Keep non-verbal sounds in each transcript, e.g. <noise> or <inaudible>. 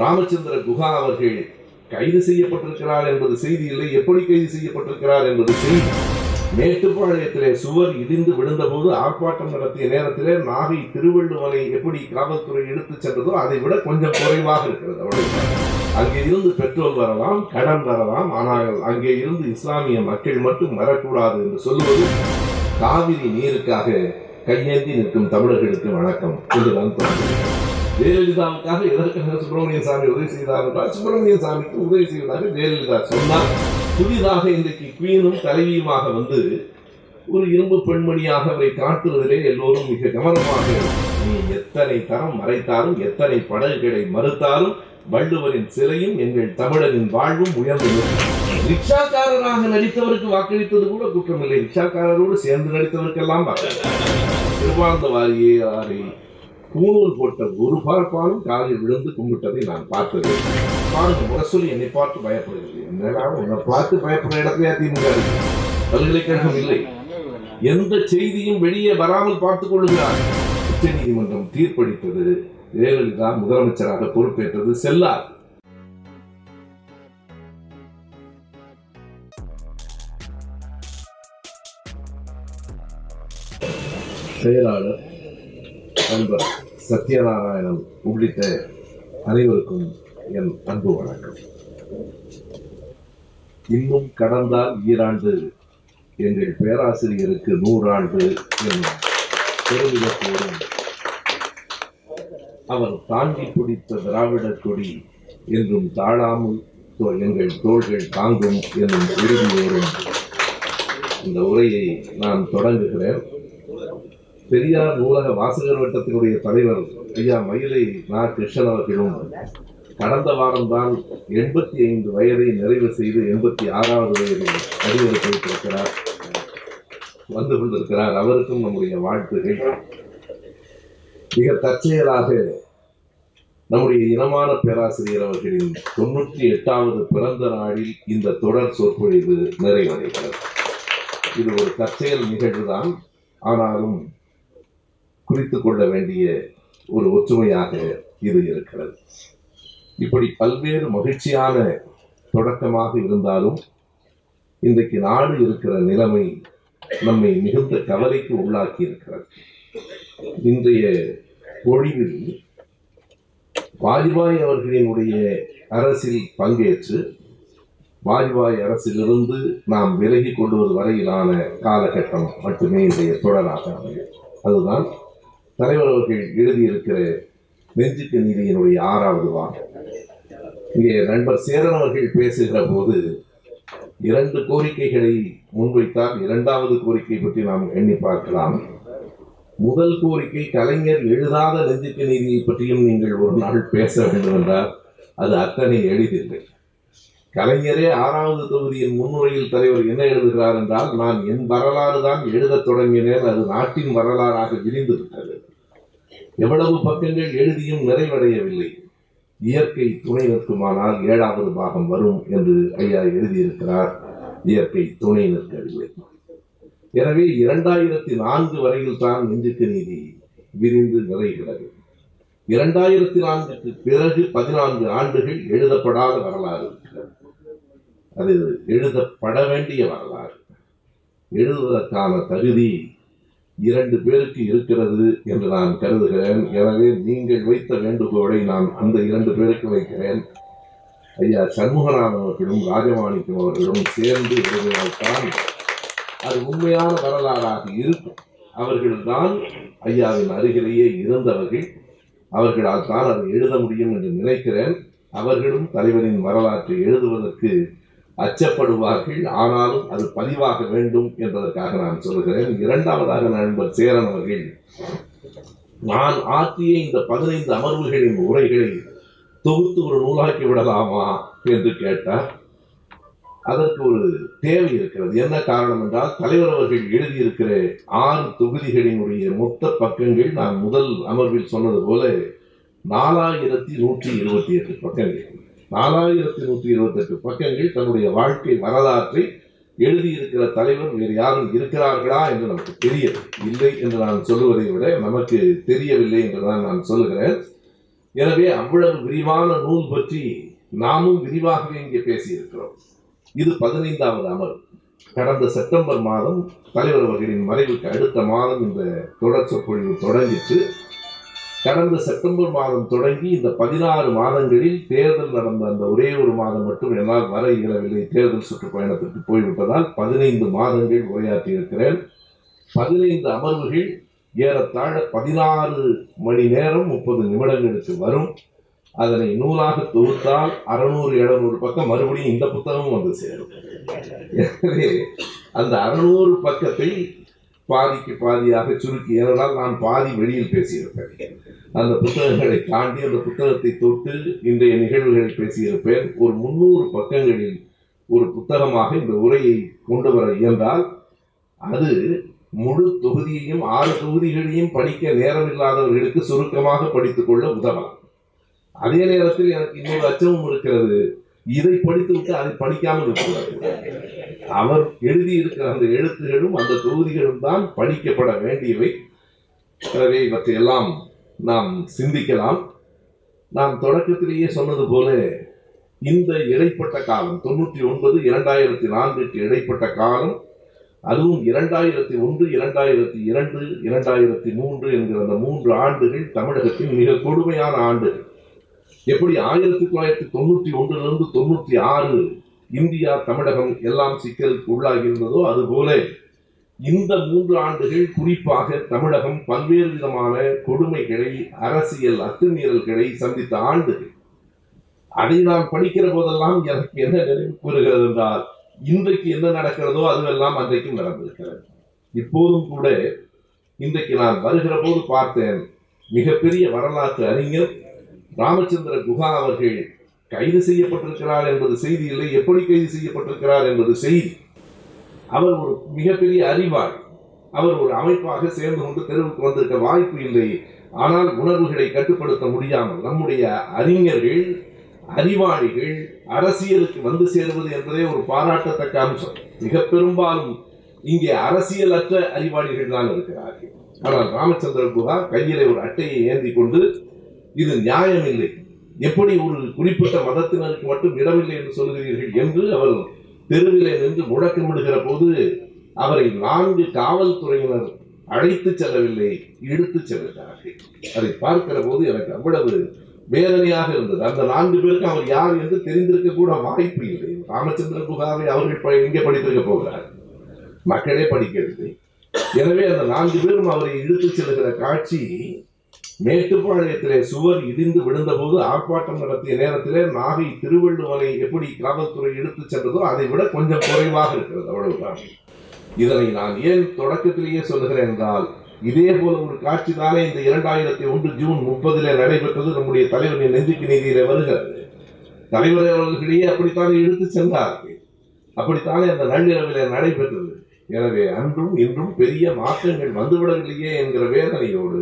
ராமச்சந்திர குஹா அவர்கள் கைது செய்யப்பட்டிருக்கிறார் என்பது செய்தி இல்லை. எப்படி கைது செய்யப்பட்டிருக்கிறார் என்பது செய்தி. மேட்டுப்பாளையத்திலே சுவர் இடிந்து விழுந்தபோது ஆர்ப்பாட்டம் நடத்திய நேரத்திலே நாகை திருவள்ளுவனை எப்படி காவல்துறை எடுத்துச் சென்றதோ அதை விட கொஞ்சம் குறைவாக இருக்கிறது அவ்வளவுதான். அங்கே இருந்து பெட்ரோல் வரலாம் கடன் வரலாம் ஆனால் அங்கே இருந்து இஸ்லாமிய மக்கள் மட்டும் வரக்கூடாது என்று சொல்லுவது காவிரி நீருக்காக கையேந்தி நிற்கும் தமிழர்களுக்கு வணக்கம். என்றுதான் தோன்றுகிறது ஜெயலலிதாவுக்காக எதற்காக சுப்பிரமணிய சாமி உதவி செய்தார் என்றால் சுப்பிரமணிய சாமிக்கு உதவி செய்வதாக ஜெயலலிதா சொன்னார். புதிதாக இன்றைக்கு குயினும் தலைவியுமாக வந்து ஒரு இரும்பு பெண்மணியாக அவரை காட்டுவதிலே எல்லோரும் மிக கவனமாக நீ எத்தனை தரம் மறைத்தாலும் எத்தனை படகுகளை மறுத்தாலும் வள்ளுவரின் சிலையும் எங்கள் தமிழரின் வாழ்வும் உயர்ந்தது ரிக்ஷாக்காரராக நடித்தவருக்கு வாக்களித்தது கூட குற்றமில்லை. ரிக்ஷாக்காரரோடு சேர்ந்து நடித்தவருக்கெல்லாம் திருவாழ்ந்த வாரியாரை பூணூல் போட்ட ஒரு பார்ப்பாலும் காலில் விழுந்து கும்பிட்டதை நான் பார்த்தது. பாருங்க முரசொலி என்னை பார்த்து பயப்படுகிறது. என்னடா உன்னை பார்த்து பயப்படுற இடத்துல திமுக பல்கலைக்கழகம் இல்லை. எந்த செய்தியும் வெளியே வராமல் பார்த்துக் கொள்ளுகிறார். உச்ச நீதிமன்றம் தீர்ப்பளித்தது. ஜெயலலிதா முதலமைச்சராக பொறுப்பேற்றது. செல்லார். செயலாளர் நண்பர் சத்யநாராயணன் உள்ளிட்ட அனைவருக்கும் என் அன்பு வணக்கம். இன்னும் கடந்தால் ஈராண்டு எங்கள் பேராசிரியருக்கு நூறாண்டு என்னும் பெருமிதத்தோடும் அவர் தாங்கி பிடித்த திராவிட கொடி என்றும் தாழாமல் எங்கள் தோள்கள் தாங்கும் என்னும் உறுதியோடும் இந்த உரையை நான் தொடங்குகிறேன். பெரியார் நூலக வாசகர் வட்டத்தினுடைய தலைவர் ஐயா மயிலை நா. கிருஷ்ணன் அவர்களும் கடந்த வாரம்தான் எண்பத்தி ஐந்து வயதை நிறைவு செய்து எண்பத்தி ஆறாவது வயதில் அறிவுறுத்தி வைத்திருக்கிறார் வந்து கொண்டிருக்கிறார். அவருக்கும் நம்முடைய வாழ்த்துகள். மிக தற்செயலாக நம்முடைய இனமான பேராசிரியர் அவர்களின் தொன்னூற்றி எட்டாவது பிறந்த நாளில் இந்த தொடர் சொற்பொழிவு நிறைவடைகிறது. இது ஒரு தற்செயல் நிகழ்வுதான். ஆனாலும் குறித்து கொள்ள வேண்டிய ஒரு ஒற்றுமையாக இது இருக்கிறது. இப்படி பல்வேறு மகிழ்ச்சியான தொடக்கமாக இருந்தாலும் இன்றைக்கு நாடு இருக்கிற நிலைமை நம்மை மிகுந்த கவலைக்கு உள்ளாக்கி இருக்கிறது. இன்றைய பொழிவில் வாஜ்பாய் அவர்களினுடைய அரசில் பங்கேற்று வாஜ்பாய் அரசிலிருந்து நாம் விலகி கொள்வது வரையிலான காலகட்டம் மட்டுமே இன்றைய தொடராக அமையும். அதுதான் தலைவர் அவர்கள் எழுதியிருக்கிற நெஞ்சுக்கு நீதியினுடைய ஆறாவது வாரம் இங்கே நண்பர் சேரன் அவர்கள் பேசுகிற போது இரண்டு கோரிக்கைகளை முன்வைத்தால் இரண்டாவது கோரிக்கை பற்றி நாம் எண்ணி பார்க்கலாம். முதல் கோரிக்கை கலைஞர் எழுதாத நெஞ்சுக்கு நீதியை பற்றியும் நீங்கள் ஒரு நாள் பேச வேண்டும் என்றால் அது அத்தனை எளிதில்லை. கலைஞரே ஆறாவது தொகுதியின் முன்னுரையில் தலைவர் என்ன எழுதுகிறார் என்றால் நான் என் வரலாறு தான் எழுதத் தொடங்கினேன். அது நாட்டின் வரலாறாக விரிந்து விட்டது. எவ்வளவு பக்கங்கள் எழுதியும் நிறைவடையவில்லை. இயற்கை துணை நிற்குமானால் ஏழாவது பாகம் வரும் என்று ஐயா எழுதியிருக்கிறார். இயற்கை துணை நிற்கவில்லை. எனவே இரண்டாயிரத்தி நான்கு வரையில் தான் நெஞ்சுக்கு நீதி விரிந்து நிறைகிறது. இரண்டாயிரத்தி நான்குக்கு பிறகு பதினான்கு ஆண்டுகள் எழுதப்படாத வரலாறு இருக்கிறது. அது எழுதப்பட வேண்டிய வரலாறு. எழுதுவதற்கான தகுதி இரண்டு பேருக்கு இருக்கிறது என்று நான் கருதுகிறேன். எனவே நீங்கள் வைத்த வேண்டுகோளை நான் அந்த இரண்டு பேருக்கு வைக்கிறேன். ஐயா சண்முகநாதன் அவர்களும் ராஜமாணிக்கம் அவர்களும் சேர்ந்து எழுதினால்தான் அது உண்மையான வரலாறாக இருக்கும். அவர்கள்தான் ஐயாவின் அருகிலேயே இருந்தவர்கள். அவர்களால் தான் அதை எழுத முடியும் என்று நினைக்கிறேன். அவர்களும் தலைவரின் வரலாற்றை எழுதுவதற்கு அச்சப்படுவார்கள். ஆனாலும் அது பதிவாக வேண்டும் என்பதற்காக நான் சொல்கிறேன் இரண்டாவதாக நண்பர் சேரன் அவர்கள் நான் ஆற்றிய இந்த பதினைந்து அமர்வுகளின் உரைகளை தொகுத்து ஒரு நூலாக்கி விடலாமா? என்று கேட்டார். அதற்கு ஒரு தேவை இருக்கிறது. என்ன காரணம் என்றால் தலைவர் அவர்கள் எழுதியிருக்கிற ஆறு தொகுதிகளினுடைய மொத்த பக்கங்கள் நான் முதல் அமர்வில் சொன்னது போல நாலாயிரத்தி நூற்றி இருபத்தி எட்டு பக்கங்கள். நாலாயிரத்தி நூற்றி இருபத்தெட்டு பக்கங்கள் தன்னுடைய வாழ்க்கை வரலாற்றை எழுதியிருக்கிற தலைவர் வேறு யாரும் இருக்கிறார்களா என்று நமக்கு தெரியவில்லை. இல்லை என்று நான் சொல்லுவதை விட நமக்கு தெரியவில்லை என்றுதான் நான் சொல்லுகிறேன். எனவே அவ்வளவு விரிவான நூல் பற்றி நாமும் விரிவாகவே இங்கே பேசியிருக்கிறோம். இது பதினைந்தாவது அமர்வு கடந்த செப்டம்பர் மாதம் தலைவர் அவர்களின் மறைவுக்கு அடுத்த மாதம் இந்த தொடர் சொற்பொழிவு தொடங்கிட்டு கடந்த செப்டம்பர் மாதம் தொடங்கி இந்த பதினாறு மாதங்களில் தேர்தல் நடந்த அந்த ஒரே ஒரு மாதம் மட்டும் என்னால் வர இயலவில்லை. தேர்தல் சுற்றுப்பயணத்திற்கு போய்விட்டதால் பதினைந்து மாதங்கள் உரையாற்றி இருக்கிறேன் பதினைந்து அமர்வுகள் ஏறத்தாழ பதினாறு மணி நேரம் முப்பது நிமிடங்களுக்கு வரும். அதனை நூலாக தொகுத்தால் அறுநூறு எழுநூறு பக்கம் மறுபடியும் இந்த புத்தகமும் வந்து சேரும். எனவே அந்த அறுநூறு பக்கத்தை பாதிக்கு பாதியாக சுருக்கி ஏனென்றால் நான் பாதி வெளியில் பேசியிருப்பேன். அந்த புத்தகங்களை தாண்டி அந்த புத்தகத்தை தொட்டு இன்றைய நிகழ்வுகளில் பேசியிருப்பேன். ஒரு முன்னூறு பக்கங்களில் ஒரு புத்தகமாக இந்த உரையை கொண்டு வர இயன்றால் அது முழு தொகுதியையும் ஆறு தொகுதிகளையும் படிக்க நேரமில்லாதவர்களுக்கு சுருக்கமாக படித்துக்கொள்ள உதவலாம். அதே நேரத்தில் எனக்கு இன்னொரு அச்சமும் இருக்கிறது. இதை படித்துவிட்டு அதை படிக்காமல் இருக்கிறார் அவர் எழுதியிருக்கிற அந்த எழுத்துகளும் அந்த தொகுதிகளும் தான் படிக்கப்பட வேண்டியவை. எனவே இவற்றையெல்லாம் நாம் சிந்திக்கலாம். நான் தொடக்கத்திலேயே சொன்னது போல இந்த இடைப்பட்ட காலம் தொண்ணூற்றி ஒன்பது இரண்டாயிரத்தி நான்குக்கு இடைப்பட்ட காலம் அதுவும் இரண்டாயிரத்தி ஒன்று இரண்டாயிரத்தி இரண்டு இரண்டாயிரத்தி மூன்று என்கிற அந்த மூன்று ஆண்டுகள் தமிழகத்தின் மிக கொடுமையான ஆண்டுகள். எப்படி ஆயிரத்தி தொள்ளாயிரத்தி தொண்ணூற்றி ஒன்றிலிருந்து தொண்ணூற்றி ஆறு இந்தியா தமிழகம் எல்லாம் சிக்கலுக்கு உள்ளாகியிருந்ததோ அதுபோல இந்த மூன்று ஆண்டுகள் குறிப்பாக தமிழகம் பல்வேறு விதமான கொடுமைகளை அரசியல் அத்துமீறல்களை சந்தித்த ஆண்டுகள் அதை நான் படிக்கிற போதெல்லாம் எனக்கு என்ன நினைவு கூறுகிறது என்றால் இன்றைக்கு என்ன நடக்கிறதோ அதுவெல்லாம் அன்றைக்கும் நடந்திருக்கிறது. இப்போதும் கூட இன்றைக்கு நான் வருகிற போது பார்த்தேன் மிகப்பெரிய வரலாற்று அறிஞர் ராமச்சந்திர குஹா அவர்கள் கைது செய்யப்பட்டிருக்கிறார் என்பது செய்தி இல்லை. எப்படி கைது செய்யப்பட்டிருக்கிறார் என்பது செய்தி. அவர் ஒரு மிகப்பெரிய அறிவாளி. அவர் ஒரு அமைப்பாக சேர்ந்து கொண்டு தெருவுக்கு வந்திருக்க வாய்ப்பு இல்லை. ஆனால் உணர்வுகளை கட்டுப்படுத்த முடியாமல் நம்முடைய அறிஞர்கள் அறிவாளிகள் அரசியலுக்கு வந்து சேருவது என்பதே ஒரு பாராட்டத்தக்க அம்சம். மிக பெரும்பாலும் இங்கே அரசியலற்ற அறிவாளிகள் தான் இருக்கிறார்கள். ஆனால் ராமச்சந்திர குஹா கையிலே ஒரு அட்டையை ஏந்தி கொண்டு இது நியாயம் இல்லை எப்படி ஒரு குறிப்பிட்ட மதத்தினருக்கு மட்டும் இடமில்லை என்று சொல்கிறீர்கள் என்று அவர் தெருவிலே நின்று முழக்கமிடுகிற போது அவரை நான்கு காவல்துறையினர் அழைத்து செல்லவில்லை இழுத்து செல்கிறார்கள். அதை பார்க்கிற போது எனக்கு அவ்வளவு வேதனையாக இருந்தது. அந்த நான்கு பேருக்கு அவர் யார் என்று தெரிந்திருக்க கூட வாய்ப்பு இல்லை. ராமச்சந்திர புகாரை அவர்கள் எங்கே படித்திருக்க போகிறார். மக்களே படிக்கவில்லை. எனவே அந்த நான்கு பேரும் அவரை இழுத்து செல்கிற காட்சி மேட்டுப்பாளையத்திலே சுவர் இடிந்து விழுந்தபோது ஆர்ப்பாட்டம் நடத்திய நேரத்திலே நாகை திருவள்ளுவனை எப்படி காவல்துறை இழுத்து சென்றதோ அதை விட கொஞ்சம் குறைவாக இருக்கிறது. அவ்வளவுதான் இதனை நான் ஏன் தொடக்கத்திலேயே சொல்லுகிறேன் என்றால் இதே போல ஒரு காட்சி தானே இந்த இரண்டாயிரத்தி ஒன்று ஜூன் முப்பதிலே நடைபெற்றது. நம்முடைய தலைவரின் நெஞ்சுக்கு நீதியிலே வருகிறது. தலைவர் அவர்களிடையே அப்படித்தானே இழுத்து சென்றார்கள். அப்படித்தானே அந்த நள்ளிரவிலே நடைபெற்றது. எனவே அன்றும் இன்றும் பெரிய மாற்றங்கள் வந்துவிடவில்லையே என்கிற வேதனையோடு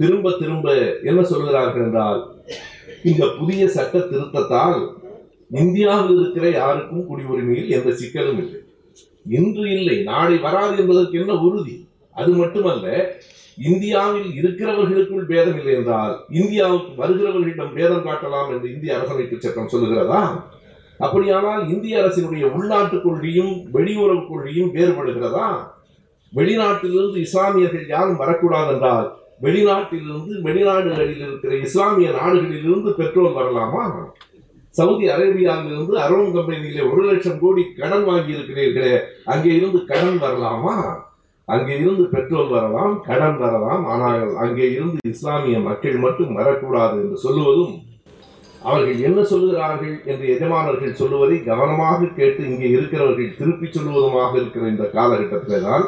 திரும்ப திரும்ப என்ன சொல்கிறார்கள் என்றால் இந்த புதிய சட்ட திருத்தத்தால் இந்தியாவில் இருக்கிற யாருக்கும் குடியுரிமையில் எந்த சிக்கலும் இல்லை. இன்று இல்லை நாளை வராது என்பதற்கு என்ன உறுதி? அது மட்டுமல்ல இந்தியாவில் இருக்கிறவர்களுக்குள் பேதம் இல்லை என்றால் இந்தியாவுக்கு வருகிறவர்களிடம் பேதம் காட்டலாம் என்று இந்திய அரசமைப்பு சட்டம் சொல்லுகிறதா? அப்படியானால் இந்திய அரசினுடைய உள்நாட்டு கொள்கையும் வெளியுறவு கொள்கையும் வேறுபடுகிறதா? வெளிநாட்டிலிருந்து இஸ்லாமியர்கள் யாரும் வரக்கூடாது என்றால் வெளிநாட்டிலிருந்து வெளிநாடுகளில் இருக்கிற இஸ்லாமிய நாடுகளிலிருந்து பெட்ரோல் வரலாமா? சவுதி அரேபியாவிலிருந்து அரோன் கம்பெனியிலே ஒரு லட்சம் கோடி கடன் வாங்கி இருக்கிறீர்களே அங்கே இருந்து கடன் வரலாமா? அங்கே இருந்து பெட்ரோல் வரலாம் கடன் வரலாம் ஆனால் அங்கே இருந்து இஸ்லாமிய மக்கள் மட்டும் வரக்கூடாது என்று சொல்லுவதும் அவர்கள் என்ன சொல்லுகிறார்கள் என்று எஜமானர்கள் சொல்லுவதை கவனமாக கேட்டு இங்கே இருக்கிறவர்கள் திருப்பி சொல்லுவதுமாக இருக்கிற இந்த காலகட்டத்திலே தான்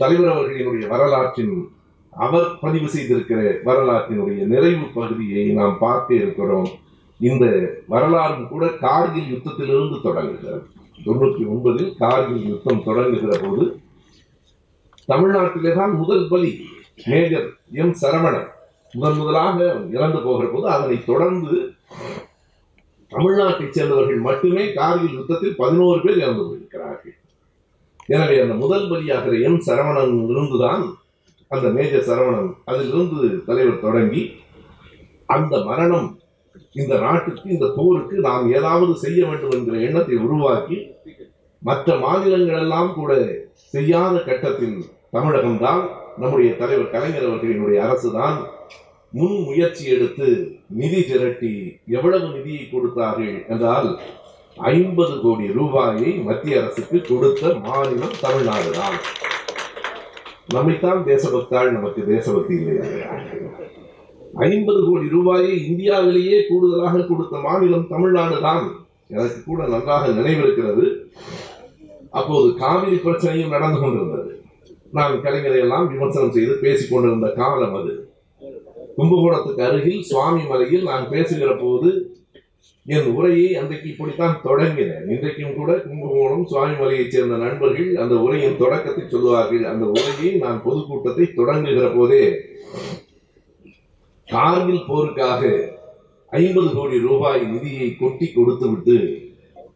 தலைவர் அவர்களினுடைய வரலாற்றின் அவர் பதிவு செய்திருக்கிற வரலாற்றினுடைய நிறைவு பகுதியை நாம் பார்க்க இருக்கிறோம். இந்த வரலாறும் கூட கார்கில் யுத்தத்திலிருந்து தொடங்குகிறது. தொண்ணூற்றி ஒன்பதில் கார்கில் யுத்தம் தொடங்குகிற போது தமிழ்நாட்டிலே தான் முதல் பலி மேஜர் எம் சரவணன் முதன் முதலாக இறந்து போகிற போது அதனை தொடர்ந்து தமிழ்நாட்டைச் சேர்ந்தவர்கள் மட்டுமே கார்கில் யுத்தத்தில் பதினோரு பேர் இறந்து போயிருக்கிறார்கள். எனவே அந்த முதல் பலியாகிற எம் சரவணன் இருந்துதான் அந்த மேஜர் சரவணன் அதிலிருந்து தலைவர் தொடங்கி அந்த மரணம் இந்த நாட்டுக்கு இந்த போருக்கு நாம் ஏதாவது செய்ய வேண்டும் என்கிற எண்ணத்தை உருவாக்கி மற்ற மாநிலங்களெல்லாம் கூட செய்யாத கட்டத்தில் தமிழகம்தான் நம்முடைய தலைவர் கலைஞர் அவர்களினுடைய அரசுதான். முன் முயற்சி எடுத்து நிதி திரட்டி எவ்வளவு நிதியை கொடுத்தார்கள் என்றால் ஐம்பது கோடி ரூபாயை மத்திய அரசுக்கு கொடுத்த மாநிலம் தமிழ்நாடு தான் நம்மைத்தான் தேசபக்தாள் நமக்கு தேசபக்தி இல்லையா ஐம்பது கோடி ரூபாயை இந்தியாவிலேயே கூடுதலாக கொடுத்த மாநிலம் தமிழ்நாடு தான். எனக்கு கூட நன்றாக நினைவிருக்கிறது. அப்போது காவிரி பிரச்சனையும் நடந்து கொண்டிருந்தது. நான் கலைஞரை எல்லாம் விமர்சனம் செய்து பேசிக் கொண்டிருந்த காலம் அது. கும்பகோணத்துக்கு அருகில் சுவாமி மலையில் நான் பேசுகிற போது என் உரையை அன்றைக்கு இப்படித்தான் தொடங்கினேன். இன்றைக்கும் கூட கும்பகோணம் சுவாமி மலையைச் சேர்ந்த நண்பர்கள் அந்த உரையின் தொடக்கத்தை சொல்லுவார்கள் அந்த உரையை நான் பொதுக்கூட்டத்தை தொடங்குகிற போதே கார்கில் போருக்காக ஐம்பது கோடி ரூபாய் நிதியை கொட்டி கொடுத்துவிட்டு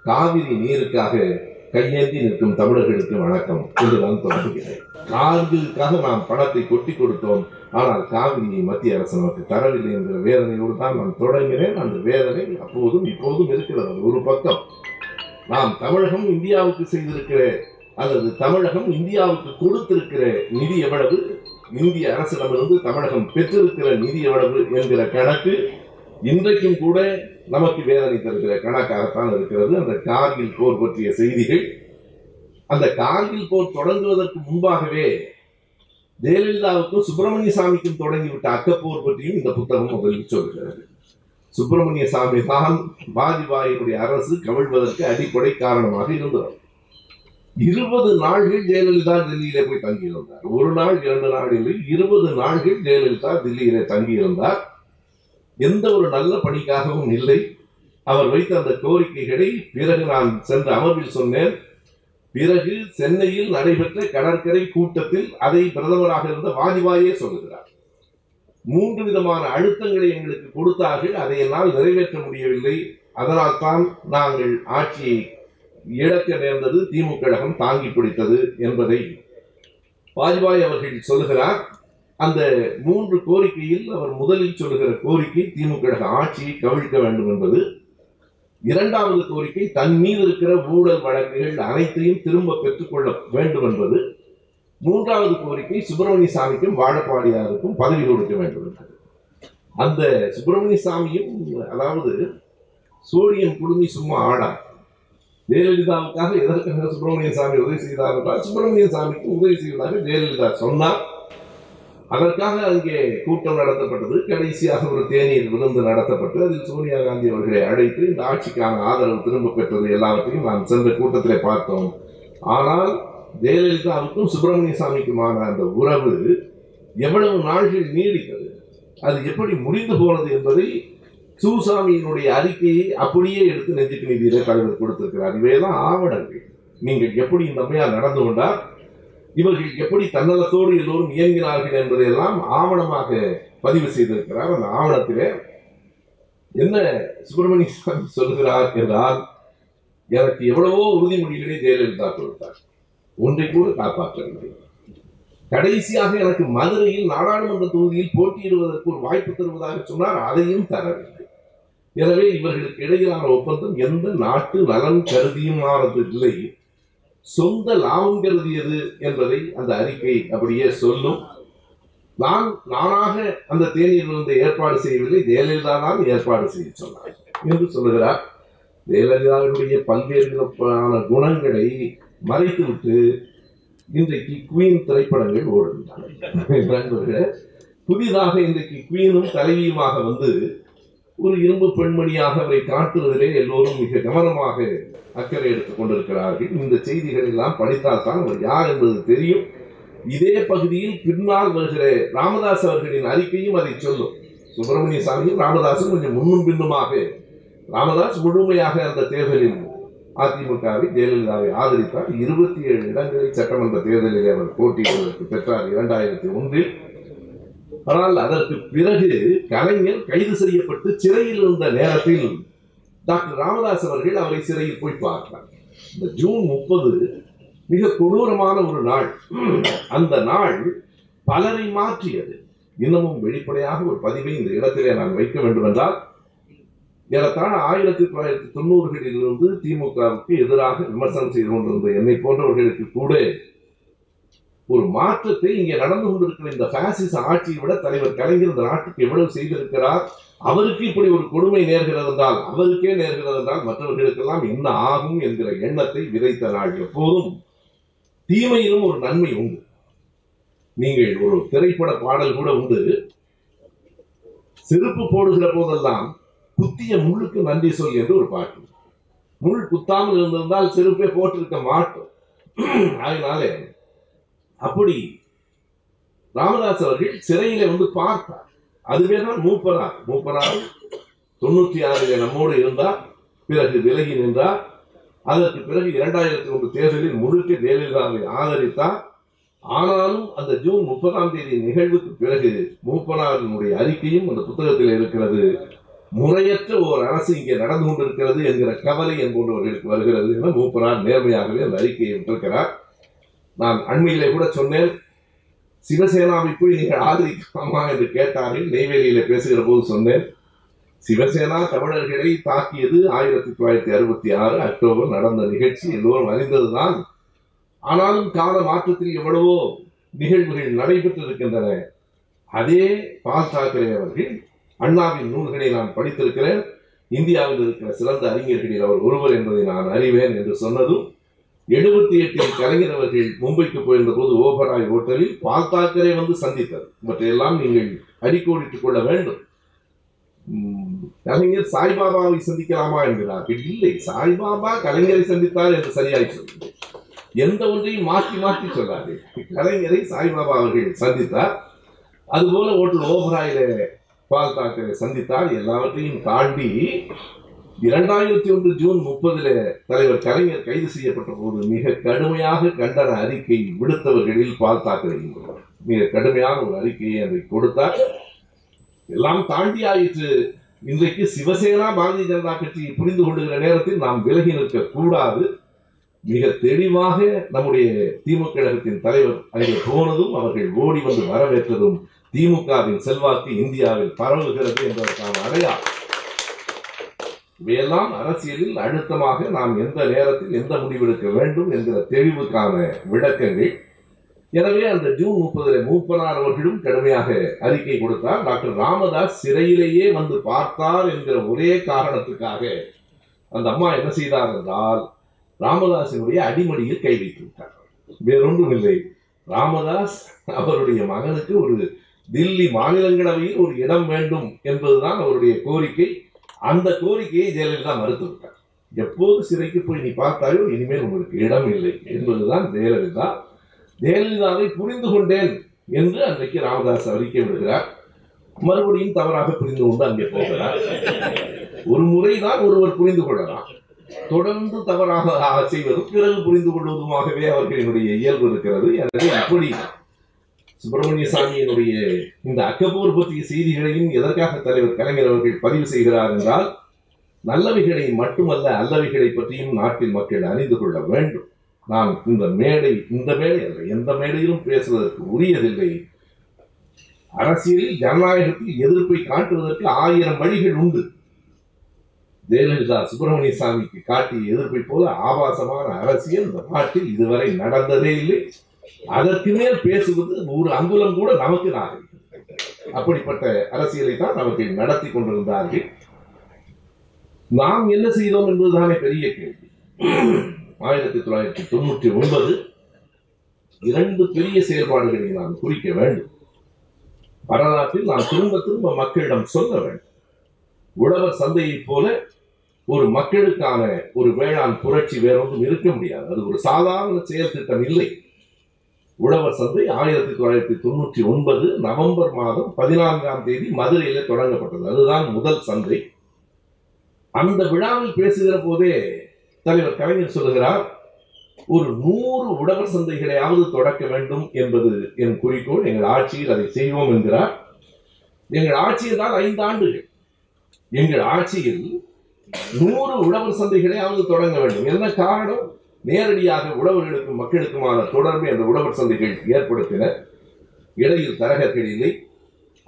காவிரி நீருக்காக கையேந்தி நிற்கும் தமிழர்களுக்கு வணக்கம். என்றுதான் தொடங்குகிறேன். கார்கிலுக்காக நாம் பணத்தை கொட்டி கொடுத்தோம். ஆனால் காவிரியை மத்திய அரசு நமக்கு தரவில்லை என்கிற வேதனையோடு தான் நான் தொடங்கினேன் அந்த வேதனை அப்போதும் இப்போதும் இருக்கிறது. அது ஒரு பக்கம். நாம் தமிழகம் இந்தியாவுக்கு செய்திருக்கிற அல்லது தமிழகம் இந்தியாவுக்கு கொடுத்திருக்கிற நிதி எவ்வளவு? இந்திய அரசிடமிருந்து தமிழகம் பெற்றிருக்கிற நிதி எவ்வளவு என்கிற கணக்கு இன்றைக்கும் கூட நமக்கு வேதனை தருகிற கணக்காகத்தான் இருக்கிறது. அந்த கார்கில் போர் பற்றிய செய்திகள். அந்த கார்கில் போர் தொடங்குவதற்கு முன்பாகவே ஜெயலலிதாவுக்கும் சுப்பிரமணிய சாமிக்கும் தொடங்கிவிட்ட அக்கப்போர் பற்றியும் இந்த புத்தகம் முதலில் சொல்கிறது. சுப்பிரமணிய சாமி தான் வாஜ்பாயினுடைய அரசு கவிழ்வதற்கு அடிப்படை காரணமாக இருந்தவர். இருபது நாள்கள் ஜெயலலிதா தில்லியிலே போய் தங்கியிருந்தார். ஒரு நாள் இரண்டு நாள் இருபது நாள்கள் ஜெயலலிதா டெல்லியிலே தங்கியிருந்தார். எந்த ஒரு நல்ல பணிக்காகவும் இல்லை. அவர் வைத்த அந்த கோரிக்கைகளை பிறகு நான் சென்ற அமர்வில் சொன்னேன். பிறகு சென்னையில் நடைபெற்ற கடற்கரை கூட்டத்தில் அதை பிரதமராக இருந்த வாஜ்பாயே சொல்லுகிறார். மூன்று விதமான அழுத்தங்களை எங்களுக்கு கொடுத்தார்கள். அதை என்னால் நிறைவேற்ற முடியவில்லை. அதனால் தான் நாங்கள் ஆட்சியை இழக்க நேர்ந்தது திமுக கழகம் தாங்கி பிடித்தது என்பதை வாஜ்பாய் அவர்கள் சொல்லுகிறார். அந்த மூன்று கோரிக்கையில் அவர் முதலில் சொல்லுகிற கோரிக்கை திமுக கழக ஆட்சியை கவிழ்க்க வேண்டும் என்பது. இரண்டாவது கோரிக்கை தன் மீது இருக்கிற ஊழல் வழக்குகள் அனைத்தையும் திரும்ப பெற்றுக்கொள்ள வேண்டும் என்பது. மூன்றாவது கோரிக்கை சுப்பிரமணிய சாமிக்கும் வாழப்பாடியாருக்கும் பதவி கொடுக்க வேண்டும் என்பது. அந்த சுப்பிரமணிய சாமியும் அதாவது சூரியன் குடுமி சும்மா ஆடா. ஜெயலலிதாவுக்காக எதற்காக சுப்பிரமணிய சாமி உதவி செய்தார் என்றால் சுப்பிரமணிய சாமிக்கு உதவி செய்வதாக ஜெயலலிதா சொன்னார். அதற்காக அங்கே கூட்டம் நடத்தப்பட்டது. கடைசியாக ஒரு தேநீர் விருந்து நடத்தப்பட்டு அதில் சோனியா காந்தி அவர்களை அழைத்து இந்த ஆட்சிக்கான ஆதரவு திரும்ப பெற்றது எல்லாவற்றையும் நான் சென்ற கூட்டத்திலே பார்த்தோம். ஆனால் ஜெயலலிதாவுக்கும் சுப்பிரமணிய சாமிக்குமான அந்த உறவு எவ்வளவு நாள்கள் நீடித்தது? அது எப்படி முடிந்து போனது என்பதை சூசாமியினுடைய அறிக்கையை அப்படியே எடுத்து நெஞ்சுக்கு நீதியிலே தலைவர் கொடுத்திருக்கிறார். இவையெல்லாம் ஆவணங்கள் நீங்கள் எப்படி இந்த அம்மையார் நடந்து கொண்டால் இவர்கள் எப்படி தன்னலத்தோடு எல்லோரும் இயங்கினார்கள் என்பதையெல்லாம் ஆவணமாக பதிவு செய்திருக்கிறார். அந்த ஆவணத்திலே என்ன சுப்பிரமணிய சுவாமி சொல்கிறார் என்றால் எனக்கு எவ்வளவோ உறுதிமொழிகளை ஜெயலலிதா கொடுத்தார் ஒன்றை கூட காப்பாற்றவில்லை. கடைசியாக எனக்கு மதுரையில் நாடாளுமன்ற தொகுதியில் போட்டியிடுவதற்கு ஒரு வாய்ப்பு தருவதாக சொன்னார் அதையும் தரவில்லை. எனவே இவர்களுக்கு இடையிலான ஒப்பந்தம் எந்த நாட்டு நலன் கருதியுமானது இல்லை. சொந்த லாபம் கருதியது என்பதை அந்த அறிக்கை அப்படியே சொல்லும். நான் நானாக அந்த தேநீர் வந்து ஏற்பாடு செய்யவில்லை. ஜெயலலிதா தான் ஏற்பாடு செய்ய சொன்னார் என்று சொல்லுகிறார். ஜெயலலிதாவினுடைய பல்வேறு விதமான குணங்களை மறைத்துவிட்டு இன்றைக்கு குவீன் திரைப்படங்கள் ஓடுகின்றன. புதிதாக இன்றைக்கு குவீனும் தலைவியுமாக வந்து ஒரு இரும்பு பெண்மணியாக அவரை காட்டுவதிலே எல்லோரும் மிக கவனமாக அக்கறை எடுத்துக் கொண்டிருக்கிறார்கள். இந்த செய்திகள் எல்லாம் படித்தால்தான் அவர் யார் என்பது தெரியும். இதே பகுதியில் பின்னால் வருகிற ராமதாஸ் அவர்களின் அறிக்கையும் அதை சொல்லும். சுப்பிரமணிய சாமியும் ராமதாசும் கொஞ்சம் முன்னும் பின்னுமாக ராமதாஸ் முழுமையாக அந்த தேர்தலில் அதிமுகவை ஜெயலலிதாவை ஆதரித்தார். இருபத்தி ஏழு இடங்களில் சட்டமன்ற தேர்தலில் அவர் போட்டியிடுவதற்கு பெற்றார் இரண்டாயிரத்தி ஒன்றில். ஆனால் அதற்கு பிறகு கலைஞர் கைது செய்யப்பட்டு சிறையில் இருந்த நேரத்தில் டாக்டர் ராமதாஸ் அவர்கள் அவரை சிறையில் போய் பார்த்தார். இந்த ஜூன் முப்பது மிக கொடூரமான ஒரு நாள். அந்த நாள் பலரை மாற்றியது. இன்னமும் வெளிப்படையாக ஒரு பதிவை இந்த இடத்திலே நான் வைக்க வேண்டும் என்றால் ஏறத்தாழ ஆயிரத்தி தொள்ளாயிரத்தி தொண்ணூறுகளிலிருந்து திமுகவுக்கு எதிராக விமர்சனம் செய்து கொண்டிருந்த என்னை போன்றவர்களுக்கு கூட ஒரு மாற்றத்தை இங்கே நடந்து கொண்டிருக்கிற இந்த பாசிச ஆட்சியை விட தலைவர் கலைஞர் இந்த நாட்டுக்கு எவ்வளவு செய்திருக்கிறார்? அவருக்கு இப்படி ஒரு கொடுமை நேர்கிறது என்றால் அவருக்கே நேர்கிறது என்றால் மற்றவர்களுக்கெல்லாம் என்ன ஆகும் என்கிற எண்ணத்தை விதைத்த நாள் எப்போதும். தீமையிலும் ஒரு நன்மை உண்டு. நீங்கள் ஒரு திரைப்பட பாடல் கூட உண்டு. செருப்பு போடுகிற போதெல்லாம் குத்திய முள்ளுக்கு நன்றி சொல் என்று ஒரு பாட்டு. முள் குத்தாமல் இருந்திருந்தால் செருப்பே போட்டிருக்க மாட்டோம். <clears throat> அதனாலே அப்படி ராமதாஸ் அவர்கள் சிறையில வந்து பார்த்தார். அதுவே தான் மூப்பனார். மூப்பனார் தொண்ணூத்தி ஆறுல நம்மோடு இருந்தார். பிறகு விலகி நின்றார். அதற்கு பிறகு இரண்டாயிரத்தி ஒன்று தேர்தலில் முழுக்க ஜெயலலிதாவை ஆதரித்தார். ஆனாலும் அந்த ஜூன் முப்பதாம் தேதி நிகழ்வுக்கு பிறகு மூப்பனாரினுடைய அறிக்கையும் அந்த புத்தகத்தில் இருக்கிறது. முறையற்ற ஒரு அரசு இங்கே நடந்து கொண்டிருக்கிறது என்கிற கவலை என்பவர்களுக்கு வருகிறது என மூப்பனார் நேர்மையாகவே அந்த அறிக்கையை விட்டிருக்கிறார். நான் அண்மையிலே கூட சொன்னேன் சிவசேனாவை போய் நீங்கள் ஆதரிக்கலாமா என்று கேட்டார்கள் நெய்வேலியில பேசுகிற போது சொன்னேன் சிவசேனா தமிழர்களை தாக்கியது ஆயிரத்தி தொள்ளாயிரத்தி அறுபத்தி ஆறு அக்டோபர் நடந்த நிகழ்ச்சி எல்லோரும் அறிந்ததுதான். ஆனாலும் கால மாற்றத்தில் எவ்வளவோ நிகழ்வுகள் நடைபெற்றிருக்கின்றன. அதே பால் தாக்கரே அவர்கள் அண்ணாவின் நூல்களை நான் படித்திருக்கிறேன். இந்தியாவில் இருக்கிற சிறந்த அறிஞர்களில் அவர் ஒருவர் என்பதை நான் அறிவேன் என்று சொன்னதும் எழுபத்தி எட்டில் கலைஞர் அவர்கள் மும்பைக்கு போயிருந்த போது ஓபராய் ஹோட்டலில் பால் தாக்கரே வந்து சந்தித்தார் இவற்றையெல்லாம் நீங்கள் அடிக்கோடிட்டுக் கொள்ள வேண்டும். உம், கலைஞர் சாய்பாபாவை சந்திக்கலாமா என்கிறார். இல்லை சாய்பாபா கலைஞரை சந்தித்தார் என்று சரியாய் சொல்லுங்கள் எந்த ஒன்றையும் மாற்றி மாற்றி சொல்லாது. கலைஞரை சாய்பாபா அவர்கள் சந்தித்தார். அதுபோல ஓட்டல் ஓபராயில பால் தாக்கரை சந்தித்தார். எல்லாவற்றையும் தாண்டி இரண்டாயிரத்தி ஒன்று ஜூன் முப்பதுல தலைவர் கலைஞர் கைது செய்யப்பட்ட போது மிக கடுமையாக கண்டன அறிக்கை விடுத்தவர்களில் பால் தாக்கரே மிக கடுமையான ஒரு அறிக்கையை அதை கொடுத்தார். எல்லாம் தாண்டி ஆயிற்று. இன்றைக்கு சிவசேனா பாரதிய ஜனதா கட்சியை புரிந்து கொள்ளுகிற நேரத்தில் நாம் விலகி நிற்க கூடாது மிக தெளிவாக நம்முடைய திமுக கழகத்தின் தலைவர் அங்கே போனதும் அவர்கள் ஓடி வந்து வரவேற்றதும் திமுகவின் செல்வாக்கு இந்தியாவில் பரவுகிறது என்பதற்கான அடையாளம் இவையெல்லாம் அரசியலில் அழுத்தமாக நாம் எந்த நேரத்தில் எந்த முடிவெடுக்க வேண்டும் என்கிற தெளிவுக்கான விளக்கங்கள். எனவே அந்த ஜூன் முப்பதில் மூப்பனார் அவர்களும் கடுமையாக அறிக்கை கொடுத்தார். டாக்டர் ராமதாஸ் சிறையிலேயே வந்து பார்த்தார் என்கிற ஒரே காரணத்துக்காக அந்த அம்மா என்ன செய்தார் என்றால் ராமதாசினுடைய அடிமடியில் கை வைத்து விட்டார். வேறொன்றும் இல்லை ராமதாஸ் அவருடைய மகனுக்கு ஒரு தில்லி மாநிலங்களவையில் ஒரு இடம் வேண்டும் என்பதுதான் அவருடைய கோரிக்கை. அந்த கோரிக்கையை ஜெயலலிதா மறுத்து விட்டார் எப்போது சிறைக்கு போய் நீ பார்த்தாயோ இனிமேல் உங்களுக்கு இடம் இல்லை என்பதுதான் ஜெயலலிதா. ஜெயலலிதாவை புரிந்து கொண்டேன் என்று அன்றைக்கு ராமதாஸ் அறிக்கை விடுகிறார். மறுபடியும் தவறாக புரிந்து கொண்டு அங்கே போகிறார். ஒரு முறைதான் ஒருவர் புரிந்து கொள்ளலாம். தொடர்ந்து தவறாக செய்வதும் பிறகு புரிந்து கொள்வதுமாகவே அவர்களினுடைய இயல்பு இருக்கிறது. எனவே அப்படி சுப்பிரமணிய சாமியினுடைய இந்த அக்கபூர் பற்றிய செய்திகளையும் எதற்காக தலைவர் கலைஞர் அவர்கள் பதிவு செய்கிறார் என்றால் நல்லவைகளை மட்டுமல்ல அல்லவைகளை பற்றியும் நாட்டின் மக்கள் அறிந்து கொள்ள வேண்டும். நான் இந்த மேடை இந்த மேடை அல்ல எந்த மேடையிலும் பேசுவதற்கு உரியதில்லை. அரசியலில் ஜனநாயகத்தில் எதிர்ப்பை காட்டுவதற்கு ஆயிரம் வழிகள் உண்டு. ஜெயலலிதா சுப்பிரமணிய சாமிக்கு காட்டிய எதிர்ப்பை போல ஆபாசமான அரசியல் இந்த நாட்டில் இதுவரை நடந்ததே இல்லை. அதற்கு மேல் பேசுவது ஒரு அங்குலம் கூட நமக்கு நாகரிகம் அப்படிப்பட்ட அரசியலை தான் அவர்கள் நடத்தி கொண்டிருந்தார்கள். நாம் என்ன செய்தோம் என்பதுதானே பெரிய கேள்வி. ஆயிரத்தி தொள்ளாயிரத்தி தொண்ணூற்றி ஒன்பது இரண்டு பெரிய செயல்பாடுகளை நாம் குறிக்க வேண்டும். வரலாற்றில் நாம் திரும்ப திரும்ப மக்களிடம் சொல்ல வேண்டும். உழவர் சந்தையைப் போல ஒரு மக்களுக்கான ஒரு வேளாண் புரட்சி வேறொன்றும் இருக்க முடியாது. அது ஒரு சாதாரண செயல் திட்டம் இல்லை. உழவர் சந்தை ஆயிரத்தி தொள்ளாயிரத்தி தொண்ணூற்றி ஒன்பது நவம்பர் மாதம் பதினான்காம் தேதி மதுரையில் தொடங்கப்பட்டது. அதுதான் முதல் சந்தை. அந்த விழாவில் பேசுகிற போதே தலைவர் கலைஞர் சொல்லுகிறார் ஒரு நூறு உழவர் சந்தைகளையாவது தொடக்க வேண்டும் என்பது என் குறிக்கோள். எங்கள் ஆட்சியில் அதை செய்வோம் என்கிறார். எங்கள் ஆட்சியில் தான் ஐந்து ஆண்டுகள். எங்கள் ஆட்சியில் நூறு உழவர் சந்தைகளையாவது தொடங்க வேண்டும். என்ன காரணம்? நேரடியாக உழவர்களுக்கும் மக்களுக்குமான தொடர்பை அந்த உழவர் சந்தைகள் ஏற்படுத்தின. இடையில் தரகர்கள் இல்லை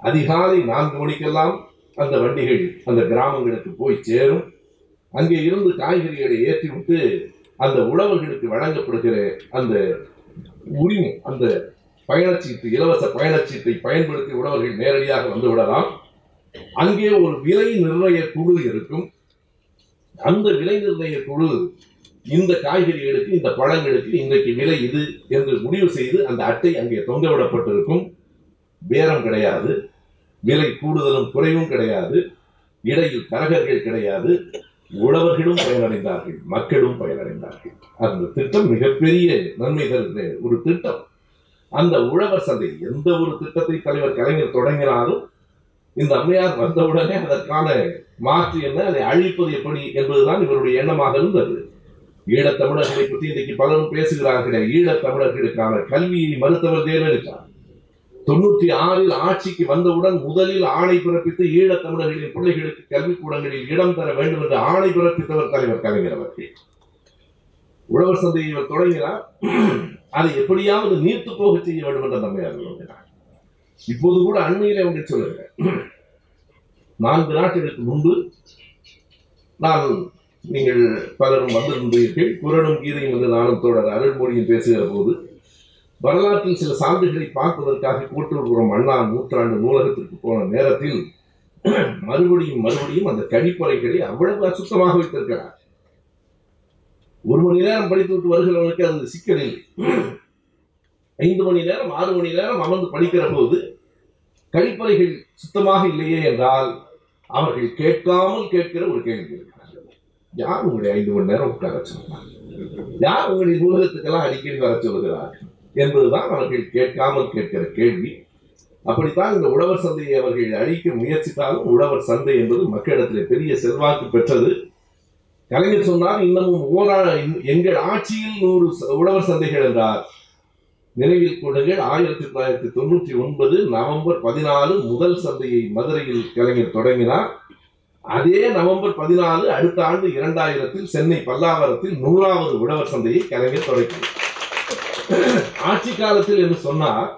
அதிகாலை நான்கு மணிக்கெல்லாம் அந்த வண்டிகள் அந்த கிராமங்களுக்கு போய் சேரும். அங்கே இருந்து காய்கறிகளை ஏற்றிவிட்டு அந்த உழவர்களுக்கு வழங்கப்படுகிற அந்த உரிமை அந்த பயணச்சீட்டு இலவச பயணச்சீட்டை பயன்படுத்தி உழவர்கள் நேரடியாக வந்து விடலாம். அங்கே ஒரு விலை நிர்ணய குழு இருக்கும். அந்த விலை நிர்ணய குழு இந்த காய்கறிகளுக்கு இந்த பழங்களுக்கு இன்றைக்கு விலை இது என்று முடிவு செய்து அந்த அட்டை அங்கே தொங்கவிடப்பட்டிருக்கும் பேரம் கிடையாது. விலை கூடுதலும் குறைவும் கிடையாது. இடையில் தரகர்கள் கிடையாது. உழவர்களும் பயனடைந்தார்கள். மக்களும் பயனடைந்தார்கள். அந்த திட்டம் மிகப்பெரிய நன்மை தருகிற ஒரு திட்டம். அந்த உழவர் சந்தை எந்த ஒரு திட்டத்தை தலைவர் கலைஞர் தொடங்கினாலும் இந்த அம்மையார் வந்தவுடனே அதற்கான மாற்று என்ன அதை அழிப்பது எப்படி என்பதுதான் இவருடைய எண்ணமாக இருந்தது. ஈழத்தமிழர்களை பற்றி இன்றைக்கு பலரும் பேசுகிறார்களே ஈழத்தமிழர்களுக்கான கல்வியை மறுத்தவர் ஜெயலலிதா தொண்ணூற்றி ஆறில் ஆட்சிக்கு வந்தவுடன் முதலில் ஆணை பிறப்பித்து ஈழத்தமிழர்களின் பிள்ளைகளுக்கு கல்விக்கூடங்களில் இடம் தர வேண்டும் என்று ஆணை பிறப்பித்தவர் தலைவர் கலைஞர் அவர்கள். உழவர் சந்தையை இவர் தொடங்கினார். அதை எப்படியாவது நீர்த்து போக செய்ய வேண்டும் என்ற நம்மையார் விரும்பினார் இப்போது கூட அண்மையிலே அவங்க சொல்லுங்க நான்கு நாட்களுக்கு முன்பு நான் நீங்கள் பலரும் வந்திருந்தீர்கள் குரலும் கீதையும் வந்து நானும் தோழர் அருள்மொழியும் பேசுகிற போது வரலாற்றில் சில சான்றுகளை பார்ப்பதற்காக கோட்டூர்புரம் அண்ணா நூற்றாண்டு நூலகத்திற்கு போன நேரத்தில் மறுபடியும் மறுபடியும் அந்த கழிப்பறைகளை அவ்வளவு அசுத்தமாக வைத்திருக்கிறார். ஒரு மணி நேரம் படித்துவிட்டு வருகிறவனுக்கு அது சிக்கல் இல்லை. ஐந்து மணி நேரம் ஆறு மணி நேரம் அமர்ந்து படிக்கிற போது கழிப்பறைகள் சுத்தமாக இல்லையே என்றால் அவர்கள் கேட்காமல் கேட்கிற ஒரு கேள்வி யார் உங்களை ஐந்து மணி நேரம் உட்கார சொன்னார் யார் உங்களை நூலகத்துக்கெல்லாம் அடிக்கடி வர சொல்கிறார் என்பதுதான் அவர்கள் கேட்காமல் கேட்கிற கேள்வி. அப்படித்தான் இந்த உழவர் சந்தையை அவர்கள் அழிக்க முயற்சித்தாலும் உழவர் சந்தை என்பது மக்களிடத்திலே பெரிய செல்வாக்கு பெற்றது. கலைஞர் சொன்னால் இன்னமும் ஓரா எங்கள் ஆட்சியில் நூறு ச- உழவர் சந்தைகள் என்றார். நினைவில் கொள்ளுங்கள் ஆயிரத்தி தொள்ளாயிரத்தி தொண்ணூற்றி ஒன்பது நவம்பர் பதினாலு முதல் சந்தையை மதுரையில் கலைஞர் தொடங்கினார். அதே நவம்பர் பதினாலு அடுத்த ஆண்டு இரண்டாயிரத்தில் சென்னை பல்லாவரத்தில் நூறாவது உழவர் சந்தையை கலைஞர் தொடங்கினார் ஆட்சி காலத்தில் என்று சொன்னார்.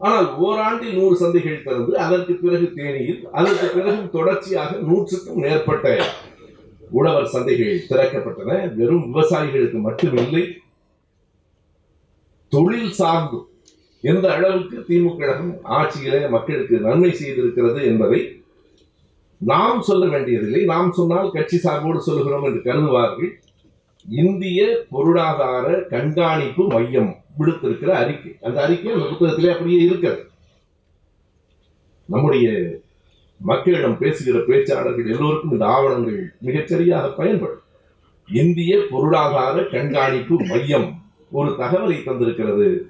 ஆனால் ஓராண்டில் நூறு சந்தைகள் திறந்து அதற்கு பிறகு தேனியில் அதற்கு பிறகு தொடர்ச்சியாக நூற்றுக்கும் மேற்பட்ட உழவர் சந்தைகள் திறக்கப்பட்டன. வெறும் விவசாயிகளுக்கு மட்டுமில்லை தொழில் சார்ந்து எந்த அளவுக்கு திமுக கழகம் ஆட்சியிலே மக்களுக்கு நன்மை செய்திருக்கிறது என்பதை நாம் சொல்ல வேண்டியதில்லை. நாம் சொன்னால் கட்சி சார்போடு சொல்லுகிறோம் என்று கருதுவார்கள். இந்திய பொருளாதார கண்காணிப்பு மையம் விடுத்திருக்கிற அறிக்கை. அந்த அறிக்கை அந்த புத்தகத்திலே அப்படியே இருக்கிறது. நம்முடைய மக்களிடம் பேசுகிற பேச்சாளர்கள் எல்லோருக்கும் இந்த ஆவணங்கள் மிகச்சரியாக பயன்படும். இந்திய பொருளாதார கண்காணிப்பு மையம் ஒரு தகவலை தந்திருக்கிறது.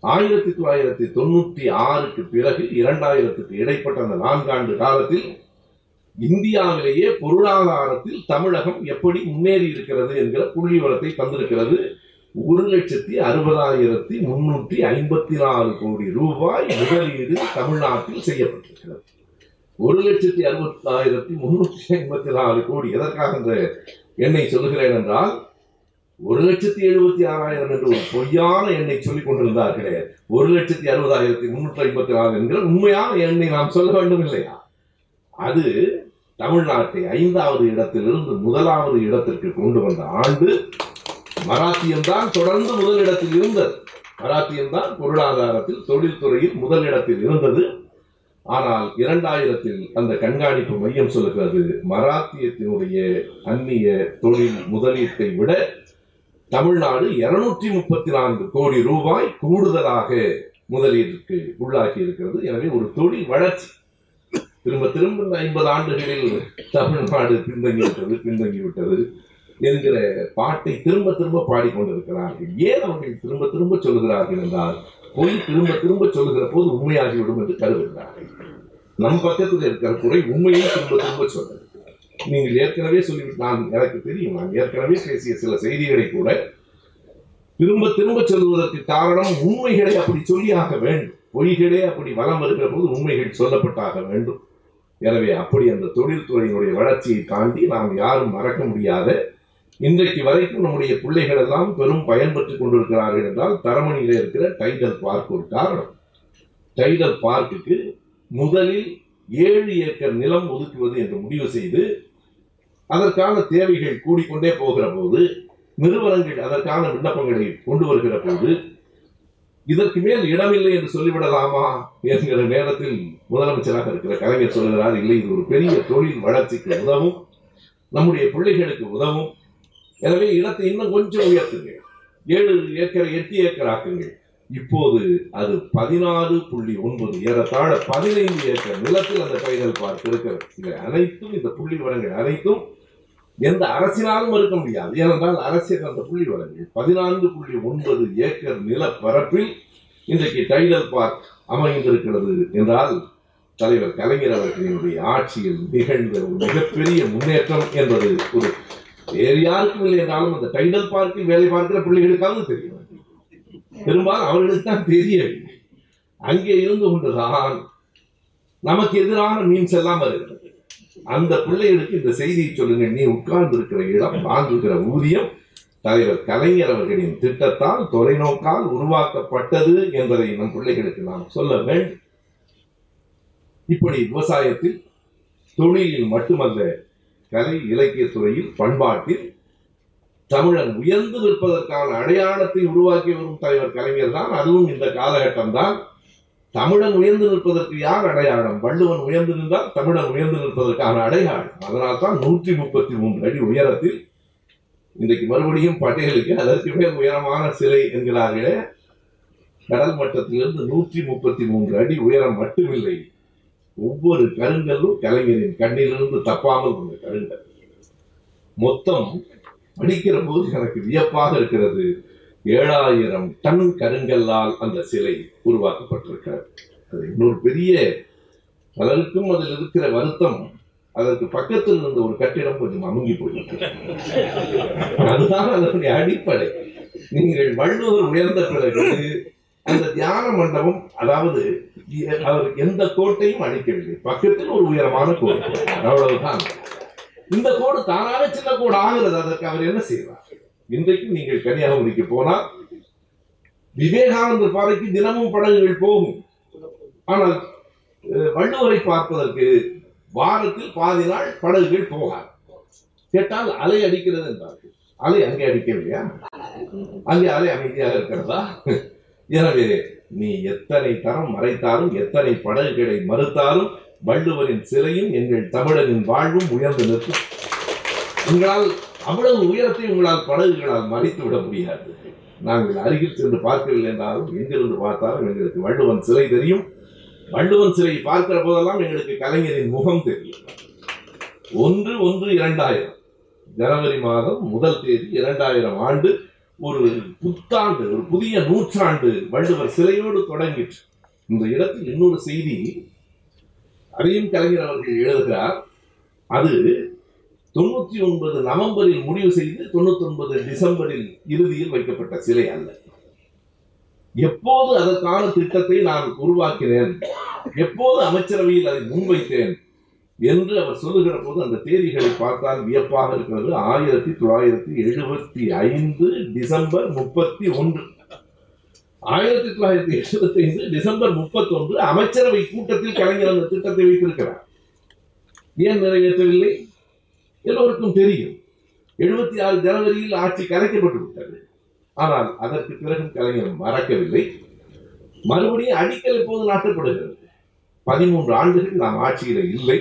ஆயிரத்தி தொள்ளாயிரத்தி தொண்ணூற்றி ஆறுக்கு பிறகு இரண்டாயிரத்துக்கு இடைப்பட்ட அந்த நான்காண்டு காலத்தில் இந்தியாவிலேயே பொருளாதாரத்தில் தமிழகம் எப்படி முன்னேறி இருக்கிறது என்கிற புள்ளி வளத்தை தந்திருக்கிறது. ஒரு லட்சத்தி அறுபதாயிரத்தி முன்னூற்றி ஐம்பத்தி நாலு கோடி ரூபாய் முதலீடு தமிழ்நாட்டில் செய்யப்பட்டிருக்கிறது. ஒரு லட்சத்தி அறுபத்தாயிரத்தி முன்னூற்றி ஐம்பத்தி நாலு கோடி எதற்காக இந்த எண்ணை சொல்லுகிறேன் என்றால் ஒரு லட்சத்தி எழுபத்தி ஆறாயிரம் என்று ஒரு பொய்யான எண்ணை சொல்லிக் கொண்டிருந்தார்களே ஒரு லட்சத்தி அறுபதாயிரத்தி முன்னூற்றி ஐம்பத்தி நாலு என்கிற உண்மையான எண்ணை நாம் சொல்ல வேண்டும் இல்லையா? அது தமிழ்நாட்டை ஐந்தாவது இடத்திலிருந்து முதலாவது இடத்திற்கு கொண்டு வந்த ஆண்டு மராத்தியம்தான் தொடர்ந்து முதலிடத்தில் இருந்தது. மராத்தியம்தான் பொருளாதாரத்தில் தொழில்துறையில் முதலிடத்தில் இருந்தது. ஆனால் இரண்டாயிரத்தில் அந்த கண்காணிப்பு மையம் சொல்லுகிறது மராத்தியத்தினுடைய அந்நிய தொழில் முதலீட்டை விட தமிழ்நாடு இருநூற்றி முப்பத்தி நான்கு கோடி ரூபாய் கூடுதலாக முதலீட்டிற்கு உள்ளாகி இருக்கிறது. எனவே ஒரு தொழில் வளர்ச்சி திரும்ப திரும்ப இந்த ஐம்பது ஆண்டுகளில் தமிழ்நாடு பின்தங்கிவிட்டது விட்டது விட்டது என்கிற பாட்டை திரும்ப திரும்ப பாடிக்கொண்டிருக்கிறார்கள் ஏன் அவர்கள் திரும்ப திரும்ப சொல்லுகிறார்கள் என்றால் பொய் திரும்ப திரும்ப சொல்லுகிற போது உண்மையாகிவிடும் என்று கருதுகிறார்கள். நம் பக்கத்தில் இருக்கிற குறை உண்மையை திரும்ப திரும்ப சொல்ல நீங்கள் ஏற்கனவே சொல்லிவிட்டு நான் எனக்கு தெரியும் நான் ஏற்கனவே பேசிய சில செய்திகளை கூட திரும்ப திரும்ப சொல்வதற்கு காரணம் உண்மைகளை அப்படி சொல்லியாக வேண்டும். பொய்களே அப்படி வளம் வருகிற போது உண்மைகள் சொல்லப்பட்டாக வேண்டும். எனவே அப்படி அந்த தொழில்துறையினுடைய வளர்ச்சியை தாண்டி நாம் யாரும் மறக்க முடியாத இன்றைக்கு வரைக்கும் நம்முடைய பிள்ளைகள் எல்லாம் பெரும் பயன்பெற்றுக் கொண்டிருக்கிறார்கள் என்றால் தரமணியில் இருக்கிற டைடல் பார்க் ஒரு காரணம். டைடல் பார்க்குக்கு முதலில் ஏழு ஏக்கர் நிலம் ஒதுக்குவது என்று முடிவு செய்து அதற்கான தேவைகள் கூடிக்கொண்டே போகிற போது நிறுவனங்கள் அதற்கான விண்ணப்பங்களை கொண்டு வருகிற போது இதற்கு மேல் இடமில்லை என்று சொல்லிவிடலாமா என்கிற நேரத்தில் முதலமைச்சராக இருக்கிற கலைஞர் சொல்கிறார் இல்லை இது ஒரு பெரிய தொழில் வளர்ச்சிக்கு உதவும் நம்முடைய பிள்ளைகளுக்கு உதவும். எனவே இடத்தை இன்னும் கொஞ்சம் உயர்த்துங்கள். ஏழு ஏக்கரை எட்டு ஏக்கர் ஆக்குங்கள். இப்போது அது பதினாறு புள்ளி ஒன்பது ஏறத்தாழ பதினைந்து ஏக்கர் நிலத்தில் அந்த கைகள் பார்த்து இருக்கிறது இவை அனைத்தும் இந்த புள்ளி விவரங்கள் அனைத்தும் எந்த அரசினாலும் மறுக்க முடியாது. ஏனென்றால் அரசியல் அந்த புள்ளி வழங்கியது பதினான்கு புள்ளி ஒன்பது ஏக்கர் நிலப்பரப்பில் இன்றைக்கு டைடல் பார்க் அமைந்திருக்கிறது என்றால் தலைவர் கலைஞர் அவர்களினுடைய ஆட்சியில் நிகழ்ந்த ஒரு மிகப்பெரிய முன்னேற்றம் என்பது ஒரு வேறு யாருக்கும் இல்லை என்றாலும் அந்த டைடல் பார்க்கில் வேலை பார்க்கிற பிள்ளைகளுக்காவது தெரியும். பெரும்பாலும் அவர்களுக்கு தான் தெரியவில்லை அங்கே இருந்து கொண்டுதான் நமக்கு எதிரான மீன்ஸ் எல்லாம் வருகிறது. அந்த பிள்ளைகளுக்கு இந்த செய்தியை சொல்லுங்க. நீ உட்கார்ந்து இருக்கிற இடம் வாங்குகிற ஊதியம் தலைவர் கலைஞர் அவர்களின் திட்டத்தால் தொலைநோக்கால் உருவாக்கப்பட்டது என்பதை நம் பிள்ளைகளுக்கு நாம் சொல்ல வேண்டும். இப்படி விவசாயத்தில் தொழிலில் மட்டுமல்ல கலை இலக்கிய துறையில் பண்பாட்டில் தமிழன் உயர்ந்து நிற்பதற்கான அடையாளத்தை உருவாக்கி வரும் தலைவர் கலைஞர் தான். அதுவும் இந்த காலகட்டம் தான் தமிழன் உயர்ந்து நிற்பதற்கு யார் அடையாளம்? வள்ளுவன் உயர்ந்து நின்றால் தமிழன் உயர்ந்து நிற்பதற்கான அடையாளம். அதனால் தான் நூற்றி முப்பத்தி மூன்று அடி உயரத்தில் இன்றைக்கு மறுபடியும் பட்டேலுக்கு அதற்கு மேல் உயரமான சிலை என்கிறார்களே. கடல் மட்டத்திலிருந்து நூற்றி முப்பத்தி மூன்று அடி உயரம் மட்டுமில்லை. ஒவ்வொரு கருங்கல்லும் கலைஞரின் கண்ணிலிருந்து தப்பாமல் உள்ள கருங்கல். மொத்தம் படிக்கிற போது எனக்கு வியப்பாக இருக்கிறது. ஏழாயிரம் டன் கருங்கல்லால் அந்த சிலை உருவாக்கப்பட்டிருக்கிறது. அது இன்னொரு பெரிய பலருக்கும் அதில் இருக்கிற வருத்தம் அதற்கு பக்கத்தில் இருந்த ஒரு கட்டிடம் கொஞ்சம் அமுங்கி போயிருக்கு அதுதான் அதனுடைய அடிப்படை. நீங்கள் வள்ளுவர் உயர்ந்த பிறகு அந்த தியான மண்டபம் அதாவது அவர் எந்த கோட்டையும் அழிக்கவில்லை பக்கத்தில் ஒரு உயரமான கோடு அவ்வளவுதான். இந்த கோடு தானாக சின்ன கோடு ஆகிறது. அதற்கு அவர் என்ன செய்வார்? இன்றைக்கு நீங்கள் கன்னியாகுமரிக்கு போனால் விவேகானந்தர் பாறைக்கு தினமும் படகுகள் போகும். ஆனால் வள்ளுவரை பார்ப்பதற்கு வாரத்தில் பாதி நாள் படகுகள் போகாது. கேட்டால் அலை அடிக்கிறது என்றார்கள் அலை அங்கே அடிக்கவில்லையா? அங்கே அலை அமைதியாக இருக்கிறதா? எனவே நீ எத்தனை தரம் மறைத்தாலும் எத்தனை படகுகளை மறுத்தாலும் வள்ளுவரின் சிலையும் எங்கள் தமிழரின் வாழ்வும் உயர்ந்து நிற்கும். உங்களால் அவ்வளவு உயரத்தை உங்களால் படகுகளால் மறைத்து விட முடியாது. நாங்கள் அருகில் சென்று பார்க்கவில்லை என்றாலும் எங்கிருந்து பார்த்தாலும் எங்களுக்கு வள்ளுவன் சிலை தெரியும். வள்ளுவன் சிலை பார்க்கிற போதெல்லாம் எங்களுக்கு கலைஞரின் முகம் தெரியும். ஒன்று ஒன்று இரண்டாயிரம். ஜனவரி மாதம் முதல் தேதி இரண்டாயிரம் ஆண்டு ஒரு புத்தாண்டு ஒரு புதிய நூற்றாண்டு வள்ளுவர் சிலையோடு தொடங்கிற்று. இந்த இடத்தில் இன்னொரு செய்தி அதையும் கலைஞர் அவர்கள் எழுதுகிறார். அது தொண்ணூத்தி ஒன்பது நவம்பரில் முடிவு செய்து தொண்ணூத்தி ஒன்பது டிசம்பரில் இறுதியில் வைக்கப்பட்ட சிலை அல்ல. எப்போது அதற்கான திட்டத்தை நான் உருவாக்கினேன் எப்போது அமைச்சரவையில் அதை முன்வைத்தேன்? என்று அவர் சொல்லுகிற போது அந்த தேதிகளை பார்த்தால் வியப்பாக இருக்கிறது. ஆயிரத்தி தொள்ளாயிரத்தி எழுபத்தி ஐந்து டிசம்பர் முப்பத்தி ஒன்று. ஆயிரத்தி தொள்ளாயிரத்தி எழுபத்தி ஐந்து டிசம்பர் முப்பத்தி ஒன்று அமைச்சரவை கூட்டத்தில் கலைஞர் அந்த திட்டத்தை வைத்திருக்கிறார். ஏன் நிறைவேற்றவில்லை? எல்லோருக்கும் தெரியும். எழுபத்தி ஆறு ஜனவரியில் ஆட்சி கலைக்கப்பட்டு விட்டது. ஆனால் அதற்கு பிறகும் கலைஞர் மறக்கவில்லை. மறுபடியும் அடிக்கல் இப்போது நாட்டப்படுகிறது. பதிமூன்று ஆண்டுகள் நாம் ஆட்சியில் இல்லை.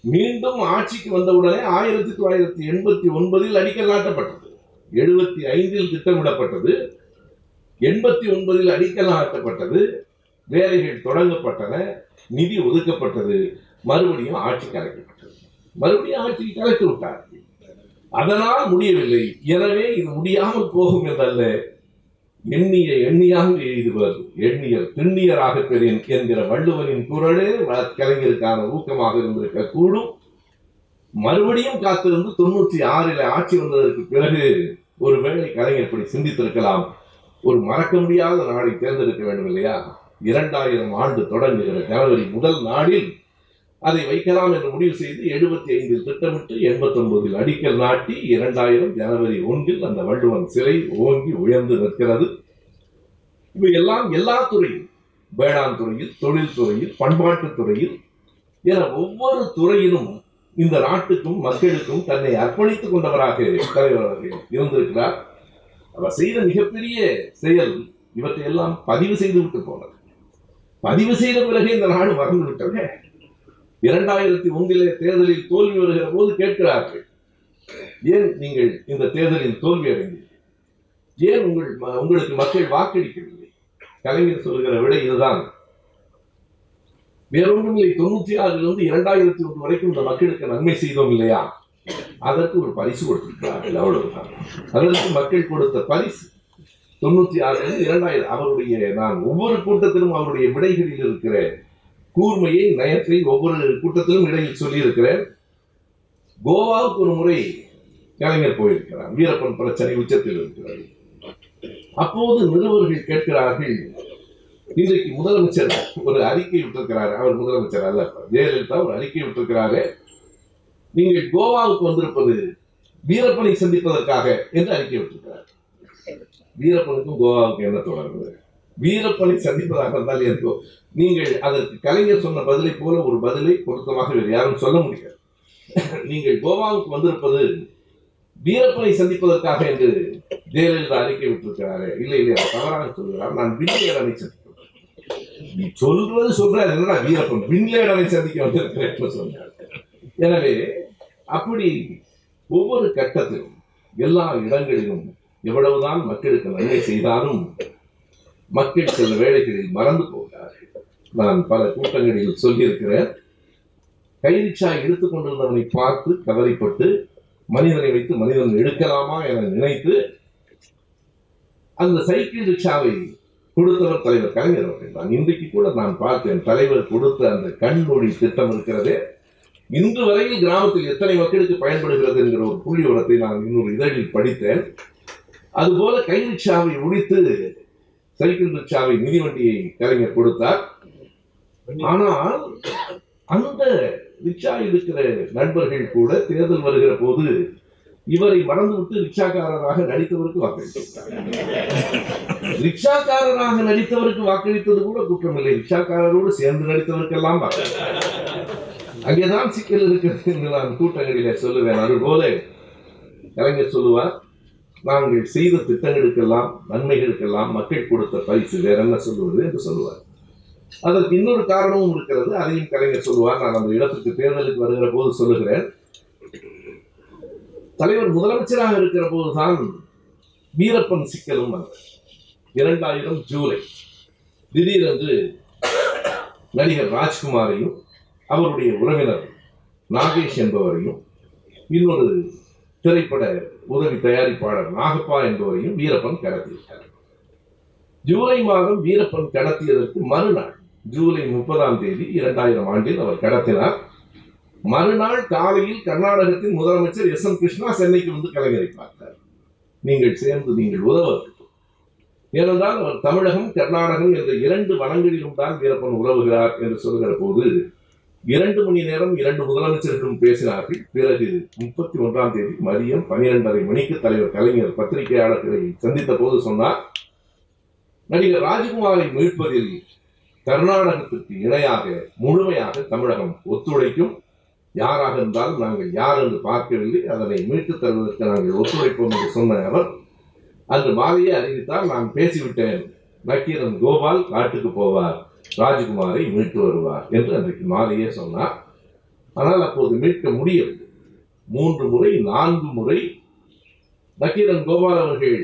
மீண்டும் ஆட்சிக்கு வந்தவுடனே ஆயிரத்தி தொள்ளாயிரத்தி எண்பத்தி ஒன்பதில் அடிக்கல் நாட்டப்பட்டது. எழுபத்தி ஐந்தில் திட்டமிடப்பட்டது. எண்பத்தி ஒன்பதில் அடிக்கல் நாட்டப்பட்டது. வேலைகள் தொடங்கப்பட்டன. நிதி ஒதுக்கப்பட்டது. மறுபடியும் ஆட்சி கலைக்கப்பட்டது. மறுபடியும் ஆட்சியை கலைத்து விட்டார். அதனால் முடியவில்லை. எனவே இது முடியாமல் போகும் என்றல்ல எண்ணிய எண்ணியாக எழுதுவர். எண்ணியர் திண்ணியராக பெறேன் என்கிற வள்ளுவரின் குரலே கலைஞருக்கான ஊக்கமாக இருந்திருக்க கூடும் மறுபடியும் காத்திருந்து தொண்ணூற்றி ஆறில் ஆட்சி வந்ததற்கு பிறகு ஒருவேளை கலைஞர் இப்படி சிந்தித்திருக்கலாம். ஒரு மறக்க முடியாத நாளை தேர்ந்தெடுக்க வேண்டும் இல்லையா இரண்டாயிரம் ஆண்டு தொடங்குகிற ஜனவரி முதல் நாளில் அதை வைக்கலாம் என்று முடிவு செய்து எழுபத்தி ஐந்தில் திட்டமிட்டு எண்பத்தி ஒன்பதில் அடிக்கல் நாட்டி இரண்டாயிரம் ஜனவரி ஒன்றில் அந்த வள்ளுவன் சிலை ஓங்கி உயர்ந்து நிற்கிறது. இவை எல்லாம் எல்லா துறையும் வேளாண் துறையில் தொழில்துறையில் பண்பாட்டுத் துறையில் என ஒவ்வொரு துறையிலும் இந்த நாட்டுக்கும் மக்களுக்கும் தன்னை அர்ப்பணித்துக் கொண்டவராக தலைவராக இருந்திருக்கிறார். அவர் செய்த மிகப்பெரிய செயல் இவற்றையெல்லாம் பதிவு செய்து விட்டு போனது. பதிவு செய்த பிறகு இந்த நாடு மறந்து விட்டது. இரண்டாயிரத்தி ஒன்றிலே தேர்தலில் தோல்வி வருகிற போது கேட்கிறார்கள் ஏன் நீங்கள் இந்த தேர்தலில் தோல்வி அடைந்தீர்கள்? ஏன் உங்கள் உங்களுக்கு மக்கள் வாக்களிக்கவில்லை? கலைஞர் சொல்கிற விடை இதுதான். வேறொன்றுமில்லை தொண்ணூத்தி ஆறிலிருந்து இரண்டாயிரத்தி ஒன்று வரைக்கும் இந்த மக்களுக்கு நன்மை செய்தோம் இல்லையா? அதற்கு ஒரு பரிசு கொடுத்திருக்கிறார்கள் அவ்வளவுதான். அதற்கு மக்கள் கொடுத்த பரிசு தொண்ணூத்தி ஆறிலிருந்து இரண்டாயிரம் அவருடைய நான் ஒவ்வொரு கூட்டத்திலும் அவருடைய விடைகளில் இருக்கிற கூர்மையை நயத்தை ஒவ்வொரு கூட்டத்திலும் இடையில் சொல்லியிருக்கிறேன். கோவாவுக்கு ஒரு முறை கலைஞர் போயிருக்கிறார். வீரப்பன் பிரச்சனை உச்சத்தில் இருக்கிறது. அப்போது நிருபர்கள் கேட்கிறார்கள் இன்றைக்கு முதலமைச்சர் ஒரு அறிக்கை விட்டிருக்கிறார். அவர் முதலமைச்சர் அல்ல ஜெயலலிதா ஒரு அறிக்கை விட்டிருக்கிறாரு. நீங்கள் கோவாவுக்கு வந்திருப்பது வீரப்பனை சந்திப்பதற்காக என்று அறிக்கை விட்டிருக்கிறார். வீரப்பனுக்கும் கோவாவுக்கு என்ன தொடர்பு? வீரப்பனை சந்திப்பதாக இருந்தால் எனக்கோ நீங்கள் அதற்கு கலைஞர் சொன்ன பதிலை போல ஒரு பதிலை பொருத்தமாக வேறு யாரும் சொல்ல முடியாது. நீங்கள் கோவாவுக்கு வந்திருப்பது வீரப்பனை சந்திப்பதற்காக என்று ஜெயலலிதா அறிக்கை விட்டிருக்கிறாரே. இல்லை இல்லை தவறாக சொல்கிறார். நான் பின்லேடனை சந்திக்கிறேன் நீ சொல்றது சொல்றாரு. என்ன வீரப்பன்? பின்லேடனை சந்திக்க வந்திருக்கிறேன் சொன்னார். எனவே அப்படி ஒவ்வொரு கட்டத்திலும் எல்லா இடங்களிலும் எவ்வளவுதான் மக்களுக்கு நன்மை செய்தாலும் மக்கள் சில வேலைகளில் மறந்து போகிறார்கள். நான் பல கூட்டங்களில் சொல்லியிருக்கிறேன். கைரிச்சா எடுத்துக் கொண்டிருந்தவனை பார்த்து கவலைப்பட்டு மனிதனை வைத்து மனிதன் எடுக்கலாமா என நினைத்து அந்த சைக்கிள் ரிக்ஷாவை கொடுத்தவர் தலைவர் கலைஞர் அவர்கள் தான். இன்றைக்கு கூட நான் பார்த்தேன் தலைவர் கொடுத்த அந்த கண்மொழி திட்டம் இருக்கிறதே. இன்று வரையில் கிராமத்தில் எத்தனை மக்களுக்கு பயன்படுகிறது என்கிற ஒரு புள்ளி விவரத்தை நான் இன்னொரு இதழில் படித்தேன். அதுபோல கை ரிக்ஷாவை ஒழித்து சைக்கிள் ரிக்ஷாவை மிதிவண்டியை கலைஞர் கொடுத்தார். ஆனால் அந்த ரிக்ஷா இருக்கிற நண்பர்கள் கூட தேர்தல் வருகிற போது இவரை மறந்துவிட்டு ரிக்ஷாக்காரராக நடித்தவருக்கு வாக்களித்தார். ரிக்ஷாக்காரராக நடித்தவருக்கு வாக்களித்தது கூட குற்றமில்லை. ரிக்ஷாக்காரரோடு சேர்ந்து நடித்தவருக்கெல்லாம் அங்கேதான் சிக்கல் இருக்கிறது என்று நான் கூட்டங்களிலே சொல்லுவேன். அதுபோல கலைஞர் சொல்லுவார் நாங்கள் செய்த திட்டங்களுக்கெல்லாம் நன்மைகளுக்கெல்லாம் மக்கள் கொடுத்த பரிசு வேற என்ன சொல்லுவது என்று சொல்லுவார். அதற்கு இன்னொரு காரணமும் இருக்கிறது அதையும் கலைஞர் சொல்லுவார். நான் அந்த இடத்துக்கு தேர்தலுக்கு வருகிற போது சொல்லுகிறேன். தலைவர் முதலமைச்சராக இருக்கிற போதுதான் வீரப்பன் சிக்கலும் வந்தது. இரண்டாயிரம் ஜூலை திடீரென்று நடிகர் ராஜ்குமாரையும் அவருடைய உறவினர் நாகேஷ் என்பவரையும் இன்னொரு திரைப்பட உதவி தயாரிப்பாளர் நாகப்பா என்பவரையும் வீரப்பன் கடத்திவிட்டார். ஜூலை மாதம் வீரப்பன் கடத்தியதற்கு மறுநாள் ஜூலை முப்பதாம் தேதி இரண்டாயிரம் ஆண்டில் அவர் கடத்தினார். மறுநாள் காலையில் கர்நாடகத்தின் முதலமைச்சர் எஸ் எம் கிருஷ்ணா சென்னைக்கு வந்து கலைஞரை பார்த்தார். நீங்கள் சேர்ந்து நீங்கள் உதவ ஏனென்றால் அவர் தமிழகம் கர்நாடகம் என்ற இரண்டு வனங்களிலும் தான் வீரப்பன் உறவுகிறார் என்று சொல்கிற போது இரண்டு மணி நேரம் இரண்டு முதலமைச்சர்களும் பேசினார்கள். பிறகு முப்பத்தி ஒன்றாம் தேதி மதியம் பனிரெண்டரை மணிக்கு தலைவர் கலைஞர் பத்திரிகையாளர்களை சந்தித்த போது சொன்னார் நடிகர் ராஜ்குமாரை மீட்பதில் கர்நாடகத்திற்கு இணையாக முழுமையாக தமிழகம் ஒத்துழைக்கும். யாராக இருந்தாலும் நாங்கள் யார் என்று பார்க்கவில்லை. அதனை மீட்டுத் தருவதற்கு நாங்கள் ஒத்துழைப்போம் என்று சொன்ன அவர் அன்று மாலையே அறிவித்தால் நான் பேசிவிட்டேன். நக்கீரன் கோபால் காட்டுக்கு போவார். ராஜகுமாரை மீட்டு வருவார் என்று அன்றைக்கு மாலையே சொன்னார். ஆனால் அப்போது மீட்க முடியவில்லை. மூன்று முறை நான்கு முறை நக்கீரன் கோபால் அவர்கள்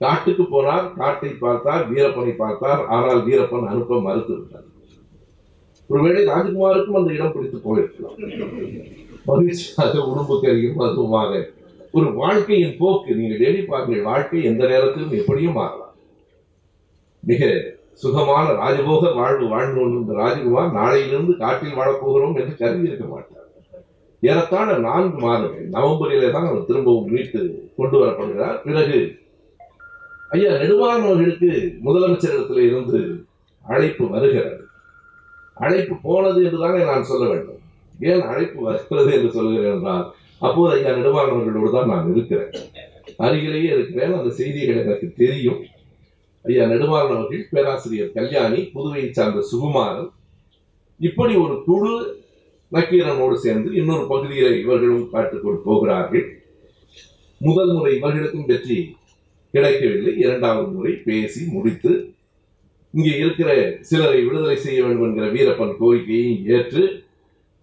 காட்டுக்கு போனார். காட்டை பார்த்தார் வீரப்பனை பார்த்தார். ஆனால் வீரப்பன் அனுப்ப மறுத்துவிட்டார். ஒருவேளை ராஜ்குமாருக்கும் அந்த இடம் பிடித்து போயிருக்கலாம். மகிழ்ச்சியாக உடம்புக்கரியும் அதுவுமாக ஒரு வாழ்க்கையின் போக்கு நீங்கள் எண்ணி பாருங்கள் வாழ்க்கை எந்த நேரத்திலும் எப்படியும் மாறலாம். மிக சுகமான ராஜபோக வாழ்வு வாழ்ந்து கொண்டிருந்த ராஜகுமார் நாளையிலிருந்து காட்டில் வாழப்போகிறோம் என்று கருதி இருக்க மாட்டார். ஏறத்தாழ நான்கு மாதங்கள் நவம்பரிலே தான் அவர் திரும்பவும் மீட்டு கொண்டு வரப்படுகிறார். பிறகு ஐயா நெடுமாறன் அவர்களுக்கு முதலமைச்சரிடத்தில் இருந்து அழைப்பு வருகிறது. அழைப்பு போனது என்றுதானே நான் சொல்ல வேண்டும். ஏன் அழைப்பு வருகிறது என்று சொல்கிறேன் என்றால் அப்போது ஐயா நெடுமாறன் அவர்களோடு தான் நான் இருக்கிறேன். அருகிலேயே இருக்கிறேன். அந்த செய்திகள் எனக்கு தெரியும். ஐயா நெடுமாறன் அவர்கள் பேராசிரியர் கல்யாணி புதுவையை சார்ந்த சுகுமாரன் இப்படி ஒரு குழு நக்கீரனோடு சேர்ந்து இன்னொரு பகுதியை இவர்களும் காட்டுக்கொண்டு போகிறார்கள். முதல் முறை இவர்களுக்கும் வெற்றி கிடைக்கவில்லை. இரண்டாவது முறை பேசி முடித்து இங்கே இருக்கிற சிலரை விடுதலை செய்ய வேண்டும் என்கிற வீரப்பன் கோரிக்கையை ஏற்று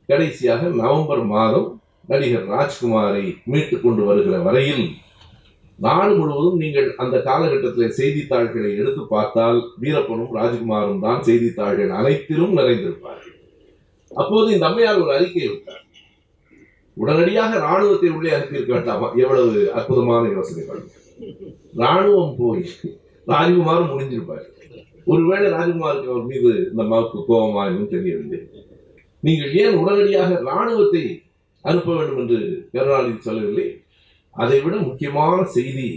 கடைசியாக நவம்பர் மாதம் நடிகர் ராஜ்குமாரை மீட்டுக் கொண்டு வருகிற வரையில் நாடு முழுவதும் நீங்கள் அந்த காலகட்டத்தில் செய்தித்தாள்களை எடுத்து பார்த்தால் வீரப்பனும் ராஜ்குமாரும் தான் செய்தித்தாள்கள் அனைத்திலும் நிறைந்திருப்பார்கள். அப்போது இந்த அம்மையார் ஒரு அறிக்கை விட்டார். உடனடியாக ராணுவத்தை உள்ளே அனுப்பியிருக்க வேண்டாமா. எவ்வளவு அற்புதமான யோசனைகள். ராணுவம் போய் ராஜ்குமார் முடிஞ்சிருப்பார் ஒருவேளை ராஜ்குமாருக்கு அவர் மீது இந்த அம்மாவுக்கு கோபமா என்று தெரியவில்லை. நீங்கள் ஏன் உடனடியாக ராணுவத்தை அனுப்ப வேண்டும் என்று கருணாநிதி சொல்லவில்லை? அதை விட முக்கியமான செய்தி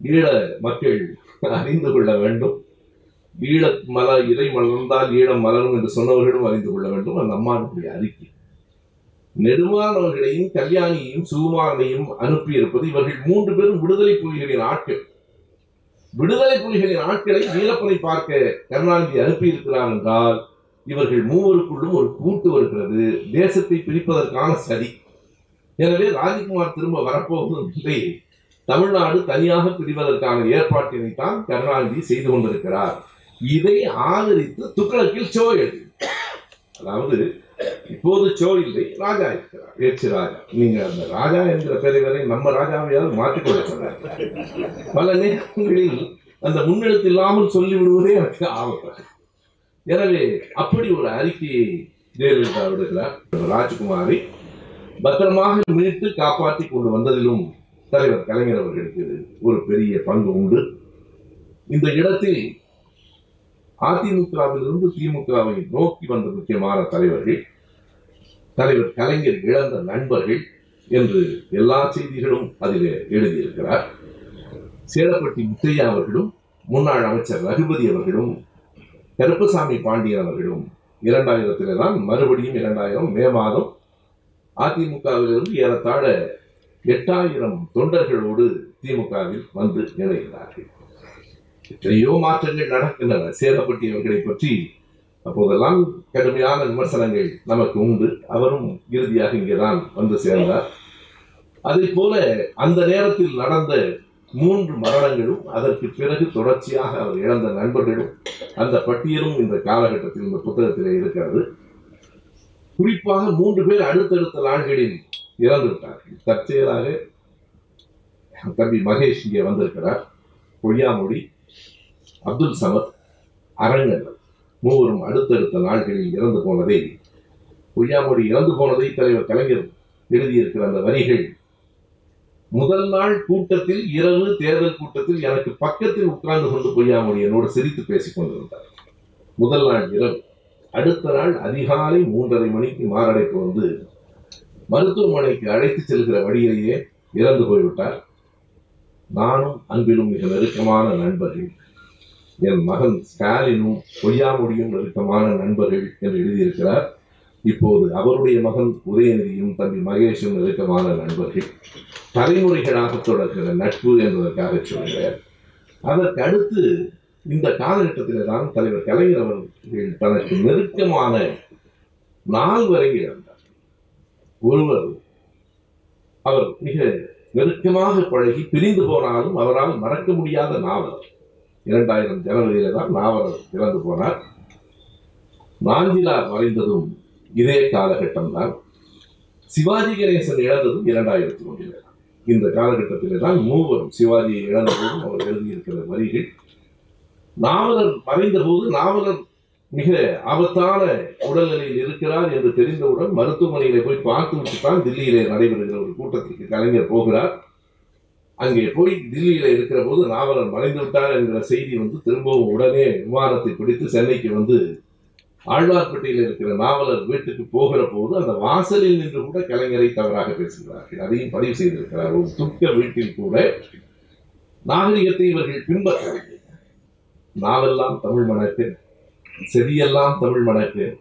ஈழ மக்கள் அறிந்து கொள்ள வேண்டும். ஈழ மலர் இறை மலர்ந்தால் ஈழம் மலரும் என்று சொன்னவர்களும் அறிந்து கொள்ள வேண்டும். அந்த அம்மாவுடைய அறிக்கை. நெடுமானவர்களையும் கல்யாணியையும் சுகுமாரனையும் அனுப்பியிருப்பது இவர்கள் மூன்று பேரும் விடுதலை புலிகளின் ஆட்கள். விடுதலை புலிகளின் ஆட்களை வீரப்பனை பார்க்க கருணாநிதி அனுப்பியிருக்கிறார் என்றால் இவர்கள் மூவருக்குள்ளும் ஒரு கூட்டு வருகிறது. தேசத்தை பிரிப்பதற்கான சதி. எனவே ராஜ்குமார் திரும்ப வரப்போவதில்லை தமிழ்நாடு தனியாக பிரிவதற்கான ஏற்பாட்டினை தான் கருணாநிதி செய்து கொண்டிருக்கிறார். இதை ஆதரித்து துக்ளக்கில் சோ எழுதி. அதாவது இப்போது சோ இல்லை ராஜா இருக்கிறார் ஏச்சு ராஜா. நீங்க அந்த ராஜா என்கிற பெயரை வரை நம்ம ராஜாவையாவது மாற்றிக்கொள்ள சொன்னார். பல நேரங்களில் அந்த முன்னெழுத்து இல்லாமல் சொல்லிவிடுவதே எனக்கு ஆபத்து. எனவே அப்படி ஒரு அறிக்கையை ஜெயலலிதா விடுகிறார். ராஜ்குமாரை பத்திரமாக மீட்டு காப்பாற்றி கொண்டு வந்ததிலும் தலைவர் கலைஞர் அவர்களுக்கு ஒரு பெரிய பங்கு உண்டு. இந்த இடத்தில் அதிமுகவிலிருந்து திமுகவை நோக்கி வந்த முக்கியமான தலைவர்கள் தலைவர் கலைஞர் இழந்த நண்பர்கள் என்று எல்லா செய்திகளும் அதில் எழுதியிருக்கிறார். சேலப்பட்டி முத்தையா அவர்களும் முன்னாள் அமைச்சர் ரகுபதி அவர்களும் கருப்பசாமி பாண்டியன் அவர்களும் இரண்டாயிரத்தில்தான் மறுபடியும் இரண்டாயிரம் மே மாதம் அதிமுகவிலிருந்து ஏறத்தாழ எட்டாயிரம் தொண்டர்களோடு திமுகவில் வந்து இணைகிறார்கள் எத்தனையோ மாற்றங்கள் நடக்கின்றன. சேதப்பட்டி அவர்களை பற்றி அப்போதெல்லாம் கடுமையான விமர்சனங்கள் நமக்கு உண்டு. அவரும் இறுதியாக இங்கேதான் வந்து சேர்ந்தார். அதே போல அந்த நேரத்தில் நடந்த மூன்று மரணங்களும் அதற்கு பிறகு தொடர்ச்சியாக அவர் இழந்த நண்பர்களும் அந்த பட்டியலும் இந்த காலகட்டத்தில் இந்த புத்தகத்திலே இருக்கிறது. குறிப்பாக மூன்று பேர் அடுத்தடுத்த நாள்களில் இறந்து விட்டார்கள். தற்செயலாக தம்பி மகேஷ் இங்கே வந்திருக்கிறார். பொய்யாமொழி அப்துல் சமத் அரங்கன் மூவரும் அடுத்தடுத்த நாள்களில் இறந்து போனதை பொய்யாமொழி இறந்து போனதை தலைவர் கலைஞர் எழுதியிருக்கிற அந்த வரிகள் முதல் நாள் கூட்டத்தில் இரவு தேர்தல் கூட்டத்தில் எனக்கு பக்கத்தில் உட்கார்ந்து கொண்டு பொய்யாமொழி என்னோடு சிரித்து பேசிக் கொண்டிருந்தார். முதல் நாள் இரவு. அடுத்த நாள் அதிகாலை மூன்றரை மணிக்கு மாரடைப்பு வந்து மருத்துவமனைக்கு அழைத்து செல்கிற வழியிலேயே இறந்து போய்விட்டார். நானும் அன்பிலும் மிக நெருக்கமான நண்பர்கள். என் மகன் ஸ்டாலினும் பொய்யாமொழியும் நெருக்கமான நண்பர்கள் என்று எழுதியிருக்கிறார். இப்போது அவருடைய மகன் உதயநிதியும் தம்பி மகேஷும் நெருக்கமான நண்பர்கள். தலைமுறைகளாக தொடர்கிற நட்பு என்பதற்காக சொல்கிறார் அதற்கு அடுத்து இந்த காலகட்டத்திலே தான் தலைவர் கலைஞர் அவர்கள் தனக்கு நெருக்கமான நால்வரை இழந்தார். ஒருவர் அவர் மிக நெருக்கமாக பழகி பிரிந்து போனாலும் அவரால் மறக்க முடியாத நாவலர். இரண்டாயிரம் ஜனவரியில தான் நாவலர் இறந்து போனார். நாஞ்சிலார் மறைந்ததும் இதே காலகட்டம் தான் சிவாஜி கணேசன் இழந்ததும் இரண்டாயிரத்தி ஒன்றில். இந்த காலகட்டத்திலே தான் மூவரும் சிவாஜியை இழந்ததும் அவர் எழுதியிருக்கிற வரிகள் நாவலர் மறைந்த போது நாவலர் மிக ஆபத்தான உடல்நிலையில் இருக்கிறார் என்று தெரிந்தவுடன் மருத்துவமனையில போய் பார்த்து விட்டுத்தான் தில்லியிலே நடைபெறுகிற ஒரு கூட்டத்திற்கு கலைஞர் போகிறார். அங்கே போய் தில்லியில இருக்கிற போது நாவலர் மறைந்து விட்டார் என்கிற செய்தி வந்து திரும்பவும் உடனே விமானத்தை பிடித்து சென்னைக்கு வந்து ஆழ்வார்பேட்டையில் இருக்கிற நாவலர் வீட்டுக்கு போகிற போது அந்த வாசலில் நின்று கூட கலைஞரை தவறாக பேசுகிறார்கள். அதையும் பதிவு செய்திருக்கிறார். ஒரு துக்க வீட்டில் கூட நாகரிகத்தை இவர்கள் பின்பற்றவில்லை. நாவெல்லாம் தமிழ் மணக்கு செவியெல்லாம் தமிழ் மணக்கு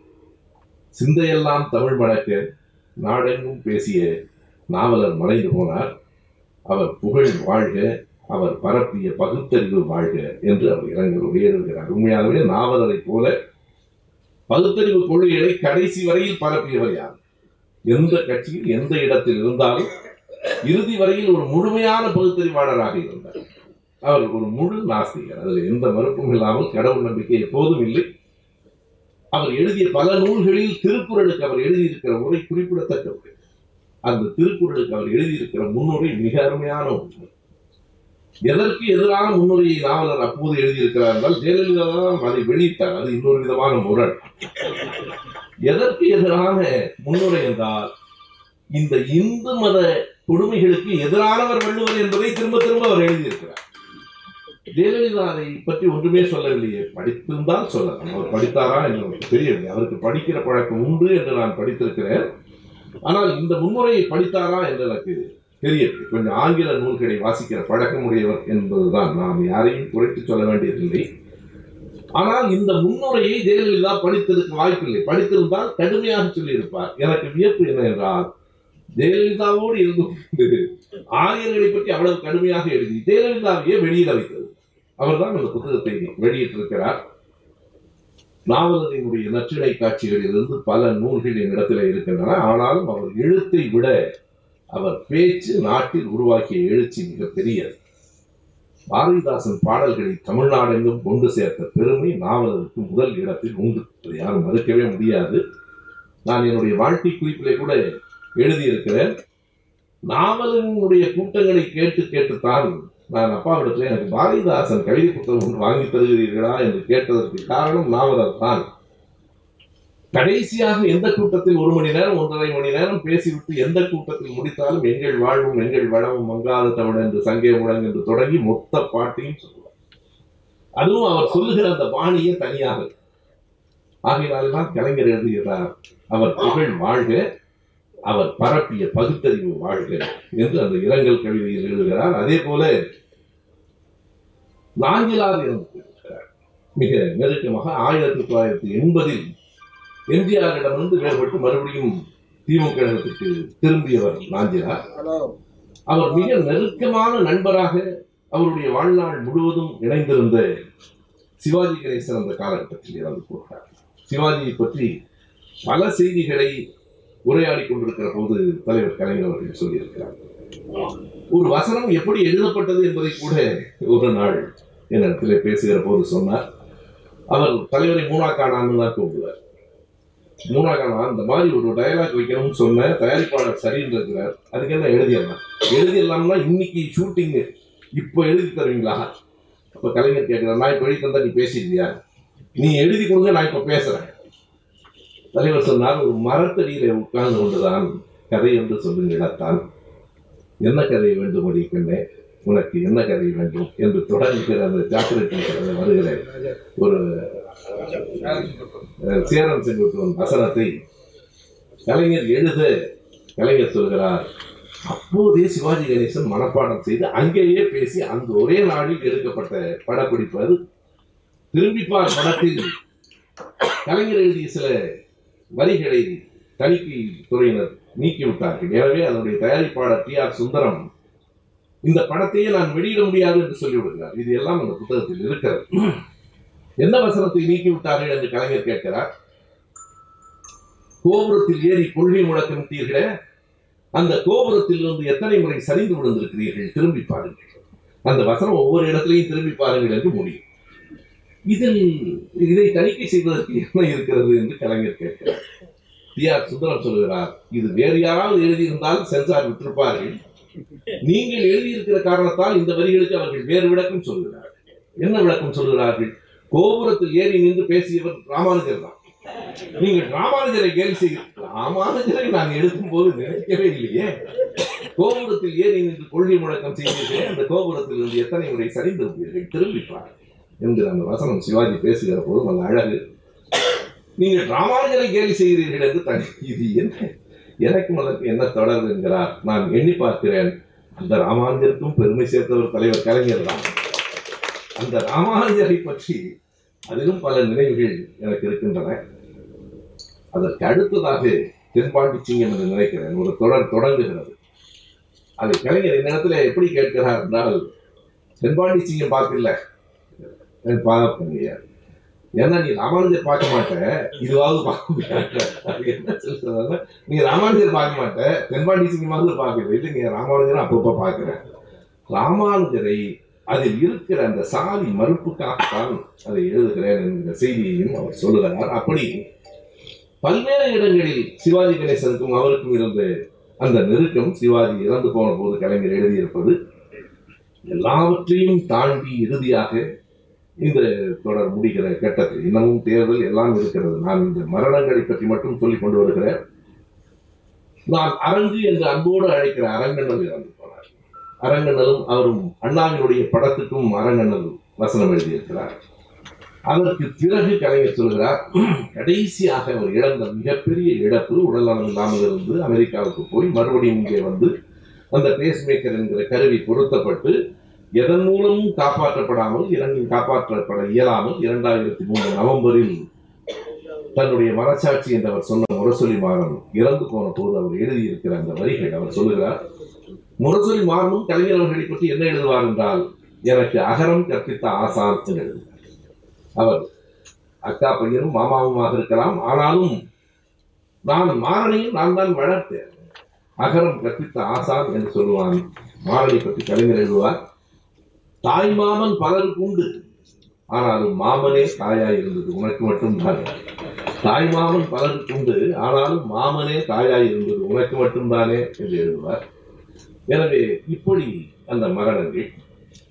சிந்தையெல்லாம் தமிழ் மணக்கு நாடெங்கும் பேசிய நாவலர் மறைந்து போனார். அவர் புகழ் வாழ்க அவர் பரப்பிய பகுத்தறிவு வாழ்க என்று அவர் இரங்கலோடு எழுதுகிறார். உண்மையாகவே நாவலரை போல பகுத்தறிவு கொள்கைகளை கடைசி வரையில் பரப்பியவர் யார்? எந்த கட்சியில் எந்த இடத்தில் இருந்தாலும் இறுதி வரையில் ஒரு முழுமையான பகுத்தறிவாளராக இருந்தார் அவர் ஒரு முழு நாஸ்திகர் அதில் எந்த மறுப்பும் இல்லாமல் கடவுள் நம்பிக்கை எப்போதும் இல்லை. அவர் எழுதிய பல நூல்களில் திருக்குறளுக்கு அவர் எழுதியிருக்கிற உரை குறிப்பிடத்தக்க உரை. அந்த திருக்குறளுக்கு அவர் எழுதியிருக்கிற முன்னுரை மிக அருமையான ஒன்று. எதற்கு எதிரான முன்னுரையை நாவலர் அப்போது எழுதியிருக்கிறார் என்றால் ஜெயலலிதா தான் அதை வெளியிட்டார். அது இன்னொரு விதமான முரண். எதற்கு எதிரான முன்னுரை என்றால் இந்த இந்து மத கொடுமைகளுக்கு எதிரானவர் வள்ளுவர் என்பதை திரும்ப திரும்ப அவர் எழுதியிருக்கிறார். ஜெயலலிதாவை பற்றி ஒன்றுமே சொல்லவில்லையே. படித்திருந்தால் சொல்லலாம் அவர் படித்தாரா என்று எனக்கு தெரியவில்லை. அவருக்கு படிக்கிற பழக்கம் உண்டு என்று நான் படித்திருக்கிறேன். ஆனால் இந்த முன்முறையை படித்தாரா என்று எனக்கு தெரியவில்லை. கொஞ்சம் ஆங்கில நூல்களை வாசிக்கிற பழக்கம் உடையவர் என்பதுதான். நாம் யாரையும் குறைத்து சொல்ல வேண்டியதில்லை. ஆனால் இந்த முன்னுரையை ஜெயலலிதா படித்திருக்க வாய்ப்பில்லை. படித்திருந்தால் கடுமையாக சொல்லியிருப்பார். எனக்கு வியப்பு என்ன என்றால் ஜெயலலிதாவோடு இருந்து ஆரியர்களை பற்றி அவ்வளவு கடுமையாக எழுதி ஜெயலலிதாவையே வெளியிட வைத்தது அவர்தான் அந்த புத்தகத்தை வெளியிட்டிருக்கிறார். நாவலரினுடைய நற்றிணை காட்சிகளிலிருந்து பல நூல்கள் என்னிடத்தில் இருக்கின்றன. ஆனாலும் அவர் எழுத்தை விட அவர் பேச்சு நாட்டில் உருவாக்கிய எழுச்சி மிகப்பெரியது பாரதிதாசன் பாடல்களை தமிழ்நாடெங்கும் கொண்டு சேர்த்த பெருமை நாவலருக்கு முதல் இடத்தில் உண்டு. யாரும் மறுக்கவே முடியாது. நான் என்னுடைய வாழ்க்கை குறிப்பிலே கூட எழுதியிருக்கிறேன். நாவலனுடைய கூட்டங்களை கேட்டு கேட்டுத்தான் நான் அப்பாவிடத்தில் எனக்கு பாரதிதாசன் கவிதை புத்தகம் ஒன்று வாங்கி தருகிறீர்களா என்று கேட்டதற்கு காரணம் நாவலர் தான் கடைசியாக எந்த கூட்டத்தில் ஒரு மணி நேரம் ஒன்றரை மணி நேரம் பேசிவிட்டு எந்த கூட்டத்தில் முடித்தாலும் எங்கள் வாழ்வும் எங்கள் வளமும் மங்காத தமிழ் என்று சங்கே முழங்கு என்று தொடங்கி மொத்த பாட்டையும் சொல்லுவார். அதுவும் அவர் சொல்லுகிற அந்த பாணியே தனியாக. ஆகையினால்தான் கலைஞர் எழுதுகிறார் அவர் புகழ் வாழ்க அவர் பரப்பிய பகுத்தறிவு வாழ்க என்று அந்த இரங்கல் கவிதையில் எழுதுகிறார். அதே போல நாஞ்சிலார் இருக்கிறார் மிக நெருக்கமாக ஆயிரத்தி தொள்ளாயிரத்தி எண்பதில் எம்ஜிஆரிடமிருந்து வேறுபட்டு மறுபடியும் திமுக கழகத்துக்கு திரும்பியவர் நாஞ்சிலார். அவர் மிக நெருக்கமான நண்பராக அவருடைய வாழ்நாள் முழுவதும் இணைந்திருந்த சிவாஜி கணேசன் அந்த காலகட்டத்தில் இறந்து போகிறார் சிவாஜியை பற்றி பல செய்திகளை உரையாடி கொண்டிருக்கிற போது தலைவர் கலைஞர் அவர்கள் சொல்லியிருக்கிறார். ஒரு வசனம் எப்படி எழுதப்பட்டது என்பதை கூட ஒரு நாள் என்னிடத்தில் பேசுகிற போது சொன்னார். அவர் தலைவரை மூணாக்கானான்னு தான் கூப்பிடுவார். மூணாக்கானா இந்த மாதிரி ஒரு டயலாக் வைக்கணும்னு சொன்ன தயாரிப்பாளர் சரின்னு இருக்கிறார். அதுக்கு என்ன எழுதிடலாம்? எழுதிடலாம்னா இன்னைக்கு ஷூட்டிங் இப்போ எழுதி தருவீங்களா? அப்போ கலைஞர் கேட்கிறார் நான் இப்போ எழுதி தந்தா நீ பேசிடுவியா? நீ எழுதி கொடுங்க நான் இப்போ பேசுகிறேன் தலைவர் சொன்னார் ஒரு மரத்தடியில உட்கார்ந்து கொண்டுதான் கதை என்று சொல்லுங்கள் என்ன கதை வேண்டுமடி பெண்ணே? உனக்கு என்ன கதை வேண்டும்? என்று தொடங்குகிற அந்த சாக்லேட் வருகிற ஒரு சேரன் செங்குட்டுவன் வசனத்தை கலைஞர் எழுத கலைஞர் சொல்கிறார் அப்போதே சிவாஜி கணேசன் மனப்பாடம் செய்து அங்கேயே பேசி அந்த ஒரே நாளில் எடுக்கப்பட்ட படப்பிடிப்பு அது. திரும்பிப்பார் படத்தில். கலைஞர் எழுதிய சில வரிகளை தணிக்கை துறையினர் நீக்கிவிட்டார்கள் எனவே அதனுடைய தயாரிப்பாளர் டி ஆர் சுந்தரம் இந்த படத்தையே நான் வெளியிட முடியாது என்று சொல்லிவிடுகிறார் இது எல்லாம் அந்த புத்தகத்தில் இருக்கிறது. என்ன வசனத்தை நீக்கி விட்டார்கள் என்று கலைஞர் கேட்கிறார். கோபுரத்தில் ஏறி கொள்கை முழக்கமிட்டீர்களே அந்த கோபுரத்தில் இருந்து எத்தனை முறை சரிந்து விழுந்திருக்கிறீர்கள்? திரும்பி பாருங்கள். அந்த வசனம் ஒவ்வொரு இடத்திலையும் திரும்பி பாருங்கள் என்று முடியும். இதில் இதை தணிக்கை செய்வதற்கு என்ன இருக்கிறது என்று கலைஞர் கேட்கிறார். டி ஆர் சுந்தரம் சொல்கிறார் இது வேறு யாராவது எழுதியிருந்தால் சென்சார் விட்டிருப்பார்கள். நீங்கள் எழுதியிருக்கிற காரணத்தால் இந்த வரிகளுக்கு அவர்கள் வேறு விளக்கம் சொல்கிறார்கள். என்ன விளக்கம் சொல்கிறார்கள்? கோபுரத்தில் ஏறி நின்று பேசியவர் ராமானுஜர் தான். நீங்கள் ராமானுஜரை கேள்வி செய்ய ராமானுஜரை நான் எழுதும் போது நினைக்கவே இல்லையே. கோபுரத்தில் ஏறி நின்று கொள்கை முழக்கம் செய்தீர்கள் அந்த கோபுரத்தில் இருந்து எத்தனை முறை சரிந்து திரும்பிப்பார்கள் என்கிற அந்த வசனம் சிவாஜி பேசுகிற போது அந்த அழகு. நீங்கள் ராமானுஜரை கேலி செய்கிறீர்கள் என்று தனி இது என்ன? எனக்கு அதற்கு என்ன தொடர்பு என்கிறார்? நான் எண்ணி பார்க்கிறேன். அந்த ராமானுஜருக்கும் பெருமை சேர்த்தவர் தலைவர் கலைஞர் தான். அந்த ராமானுஜரை பற்றி அதிலும் பல நினைவுகள் எனக்கு இருக்கின்றன. அதற்கு அடுத்ததாக தென்பாண்டி சிங்கம் என்று நினைக்கிறேன். ஒரு தொடர் தொடங்குகிறது. அதை கலைஞர் என்னிடத்துல எப்படி கேட்கிறார் என்றால் தென்பாண்டி சிங்கம் பார்க்கல. பார்ப்பீங்க ஏன்னா நீ ராமானுஜர் பார்க்க மாட்ட. இதுவாவது பார்க்க முடியாது அது என்ன சொல்றது நீ ராமானுஜர் பார்க்க மாட்ட. தென்பாண்டி சிங்கமாவது பார்க்குறது இல்லை நீ ராமானுஜரை அப்பப்போ பார்க்குறேன் ராமானுஜரை அதில் இருக்கிற அந்த சாதி மறுப்புக்காகத்தான் அதை எழுதுகிறேன் என்கிற செய்தியையும் அவர் சொல்லுகிறார். அப்படி பல்வேறு இடங்களில் சிவாஜி கணேசனுக்கும் அவருக்கும் இருந்த அந்த நெருக்கம் சிவாஜி இறந்து போன போது கலைஞர் எழுதியிருப்பது எல்லாவற்றையும் தாண்டி இறுதியாக இந்த தொடர் முடிகிற கட்டத்தில் இன்னமும் தேர்தல் எல்லாம் இருக்கிறது. நான் இந்த மரணங்களை பற்றி மட்டும் சொல்லிக் கொண்டு வருகிறேன். நான் அரங்கு என்று அன்போடு அழைக்கிற அரங்கண்ணல் இறந்து போனார். அரங்கண்ணலும் அவரும் அண்ணாவினுடைய படத்துக்கும் அரங்கண்ணல் வசனம் எழுதியிருக்கிறார். அதற்கு பிறகு கலைஞர் சொல்கிறார் கடைசியாக அவர் இழந்த மிகப்பெரிய இழப்பு உடல்நலம் இல்லாமல் இருந்து அமெரிக்காவுக்கு போய் மறுபடியும் இங்கே வந்து அந்த பேஸ்மேக்கர் என்கிற கருவி பொருத்தப்பட்டு எதன் மூலமும் காப்பாற்றப்படாமல் இரண்டும் காப்பாற்றப்பட இயலாமல் இரண்டாயிரத்தி மூணு நவம்பரில் தன்னுடைய மனசாட்சி என்று அவர் சொன்ன முரசொலி மாறன் இறந்து போன போது அவர் எழுதியிருக்கிற அந்த வரிகள் அவர் சொல்லுகிறார் முரசொலி மாறனும் கலைஞர் அவர்களை பற்றி என்ன எழுதுவார் என்றால் எனக்கு அகரம் கற்பித்த ஆசான் என்று எழுதுவார். அவர் அக்கா பையனும் மாமாவுமாக இருக்கலாம் ஆனாலும் நான் மாறனையும் நான் தான் வளர்த்தேன். அகரம் கற்பித்த ஆசான் என்று சொல்லுவான் மாறனை பற்றி கலைஞர் எழுதுவார். தாய் மாமன் பலருக்கு உண்டு. ஆனாலும் மாமனே தாயா இருந்தது. உனக்கு மட்டும்தான் தாய் மாமன் பலருக்கு உண்டு. ஆனாலும் மாமனே தாயா இருந்தது. உனக்கு மட்டும்தானே என்று எழுதுவார். எனவே இப்படி அந்த மரணங்கள்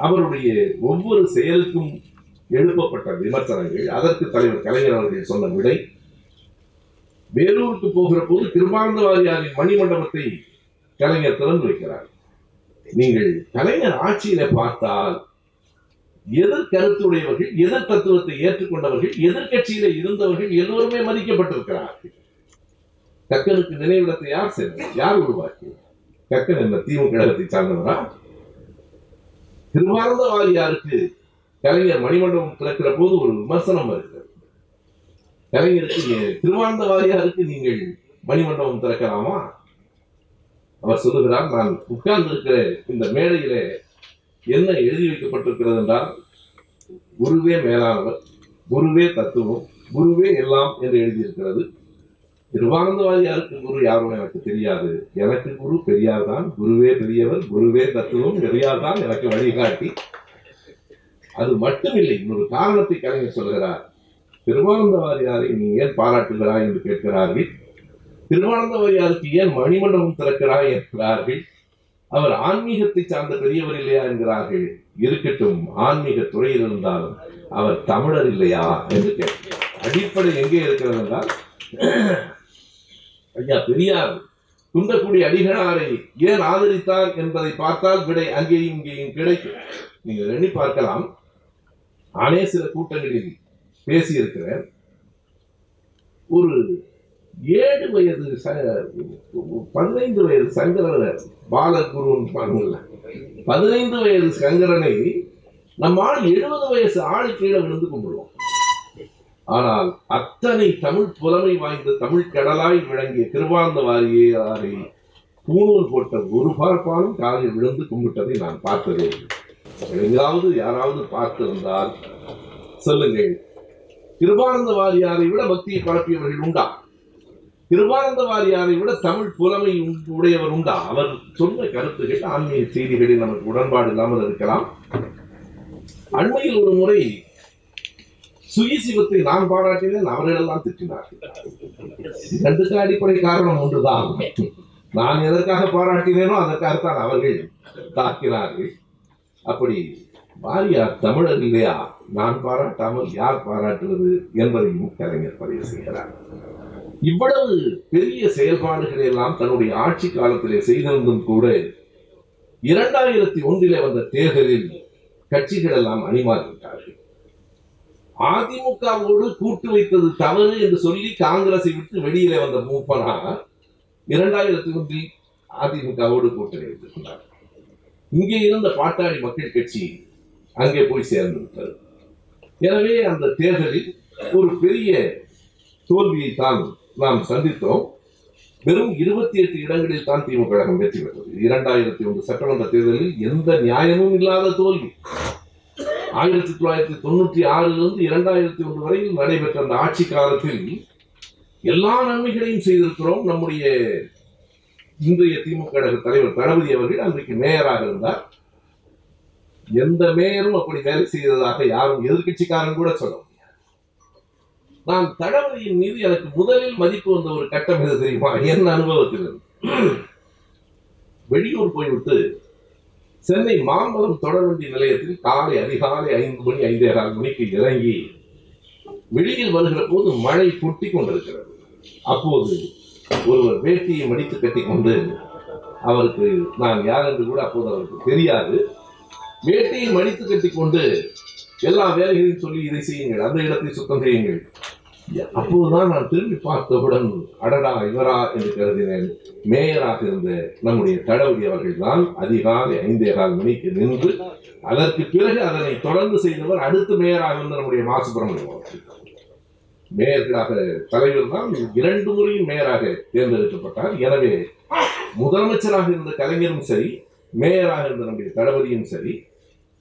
அவருடைய ஒவ்வொரு செயலுக்கும் எழுப்பப்பட்ட விமர்சனங்கள் அதற்கு தலைவர் கலைஞர் அவர்கள் சொன்ன விடை வேலூருக்கு போகிற போது திருமாந்தவாரியாரின் மணிமண்டபத்தை கலைஞர் திறந்து வைக்கிறார். நீங்கள் கலைஞர் ஆட்சியில பார்த்தால் எதிர் கருத்துடையவர்கள் எதிர் தத்துவத்தை ஏற்றுக்கொண்டவர்கள் எதிர்கட்சியில இருந்தவர்கள் எல்லோருமே மதிக்கப்பட்டிருக்கிறார்கள். கக்கனுக்கு நினைவிடத்தை யார் செய்தார் யார் உருவாக்கி கக்கன் என்ன திமுக கழகத்தை சார்ந்தவரா? திருவாரந்த வாரியாருக்கு கலைஞர் மணிமண்டபம் திறக்கிற போது ஒரு விமர்சனம் வருகிறது. கலைஞருக்கு திருவாரந்த வாரியாருக்கு நீங்கள் மணிமண்டபம் திறக்கலாமா? அவர் சொல்லுகிறார் நான் உட்கார்ந்திருக்கிற இந்த மேடையிலே என்ன எழுதி வைக்கப்பட்டிருக்கிறது என்றால் குருவே மேலானவர் குருவே தத்துவம் குருவே எல்லாம் என்று எழுதியிருக்கிறது. திருவானந்தவாதியாருக்கு குரு யாரும் எனக்கு தெரியாது. எனக்கு குரு பெரியார் தான் குருவே பெரியவர் குருவே தத்துவம் பெரியார் தான் எனக்கு வழிகாட்டி. அது மட்டுமில்லை இன்னொரு காரணத்தை கலைஞர் சொல்கிறார். திருவானந்தவாதியாரை நீ ஏன் பாராட்டுகிறாய்? என்று கேட்கிறார்கள். திருவானந்தவரியாருக்கு ஏன் மணிமண்டபம் திறக்கிறாய் என்கிறார்கள்? அவர் ஆன்மீகத்தை சார்ந்த பெரியவர் இல்லையா என்கிறார்கள். இருக்கட்டும் ஆன்மீக துறையில் இருந்தாலும் அவர் தமிழர் இல்லையா என்று கேட்கிறார். அடிப்படை எங்கே இருக்கிறது என்றால் ஐயா பெரியார் குன்றக்குடி அடிகளாரை ஏன் ஆதரித்தார் என்பதை பார்த்தால் விடை அங்கேயும் இங்கேயும் கிடைக்கும். நீங்கள் எண்ணி பார்க்கலாம். நானே சில கூட்டங்களில் பேசியிருக்கிறேன். ஒரு ஏழு வயது ச- பதினைந்து வயது சங்கரன் பாலகுருன்னு பாருங்கள்ல. பதினைந்து வயது சங்கரனை நம்ம ஆள் எழுபது வயசு ஆள் கீழே விழுந்து கும்பிடுவோம். ஆனால் அத்தனை தமிழ் புலமை வாய்ந்த தமிழ் கடலாய் விளங்கிய திருவாந்த வாரியாரை பூணூல் போட்ட ஒரு பார்ப்பாலும் காலில் விழுந்து கும்பிட்டதை நான் பார்த்ததே எங்காவது யாராவது பார்த்திருந்தால் சொல்லுங்கள். திருவானந்த வாரியாரை விட பக்தியை பரப்பியவர்கள் உண்டா? கிருபானந்த வாரியாரை விட தமிழ் புலமை உடையவர் உண்டா? அவர் சொன்ன கருத்துகள் ஆன்மீக செய்திகளில் நமக்கு உடன்பாடு இல்லாமல் இருக்கலாம். அண்மையில் ஒரு முறை சுயசிவத்தை நான் பாராட்டினேன் அவர்களெல்லாம் திட்டினார்கள். கண்டுக்க அடிப்படை காரணம் ஒன்றுதான். நான் எதற்காக பாராட்டினேனோ அதற்காகத்தான் அவர்கள் தாக்கினார்கள். அப்படி வாரியார் தமிழர் இல்லையா? நான் பாராட்டாமல் யார் பாராட்டுவது என்பதையும் கலைஞர் பதிவு செய்கிறார். இவ்வளவு பெரிய செயல்பாடுகளை எல்லாம் தன்னுடைய ஆட்சி காலத்திலே செய்திருந்தும் கூட இரண்டாயிரத்தி ஒன்றிலே வந்த தேர்தலில் கட்சிகள் எல்லாம் அணிமாறிவிட்டார்கள். அதிமுகவோடு கூட்டு வைத்தது தவறு என்று சொல்லி காங்கிரஸை விட்டு வெளியிலே வந்த மூப்பனா இரண்டாயிரத்தி ஒன்றில் அதிமுகவோடு கூட்டணி வைத்துக் கொண்டார். இங்கே இருந்த பாட்டாளி மக்கள் கட்சி அங்கே போய் சேர்ந்து விட்டது. எனவே அந்த தேர்தலில் ஒரு பெரிய தோல்வியை தான் நாம் சந்தித்தோம். வெறும் இருபத்தி எட்டு இடங்களில் தான் திமுக கழகம் வெற்றி பெற்றது. இரண்டாயிரத்தி ஒன்று சட்டமன்ற தேர்தலில் எந்த நியாயமும் இல்லாத தோல்வி. ஆயிரத்தி தொள்ளாயிரத்தி தொண்ணூற்றி ஆறிலிருந்து இரண்டாயிரத்தி ஒன்று வரையில் நடைபெற்ற அந்த ஆட்சி காலத்தில் எல்லா நன்மைகளையும் செய்திருக்கிறோம். நம்முடைய இன்றைய திமுக கழக தலைவர் தளபதி அவர்கள் அன்றைக்கு மேயராக இருந்தார். எந்த மேயரும் அப்படி வேலை செய்ததாக யாரும் எதிர்கட்சிக்காரன் கூட சொல்லும் நான் தளபதியின் மீது எனக்கு முதலில் மதிப்பு வந்த ஒரு கட்டம் எது தெரியுமா? என் அனுபவத்தில் வெளியூர் போய்விட்டு சென்னை மாம்பலம் தொடர்வண்டி நிலையத்தில் காலை அதிகாலை ஐந்து மணி ஐந்தே ஆறு மணிக்கு இறங்கி வெளியில் வருகிற போது மழை கொட்டி கொண்டிருக்கிறது. அப்போது ஒருவர் வேட்டியை மடித்து கட்டிக்கொண்டு அவருக்கு நான் யார் என்று கூட அப்போது அவருக்கு தெரியாது. வேட்டியை மடித்து கட்டிக்கொண்டு எல்லா வேலைகளையும் சொல்லி இதை செய்யுங்கள் அந்த இடத்தை சுத்தம் செய்யுங்கள். அப்போதுதான் நான் திரும்பி பார்த்தவுடன் அடடா இவரா என்று கருதினேன். மேயராக இருந்த நம்முடைய தளபதி அவர்கள் தான் அதிகாலை ஐந்தே கால் மணிக்கு நின்று அதற்கு பிறகு அதனை தொடர்ந்து செய்தவர் அடுத்த மேயராக இருந்த நம்முடைய மா சுப்பிரமணியம் அவர்கள். மேயர்களாக தலைவர் தான் இரண்டு முறையும் மேயராக தேர்ந்தெடுக்கப்பட்டார். எனவே முதலமைச்சராக இருந்த கலைஞரும் சரி மேயராக இருந்த நம்முடைய தளபதியும் சரி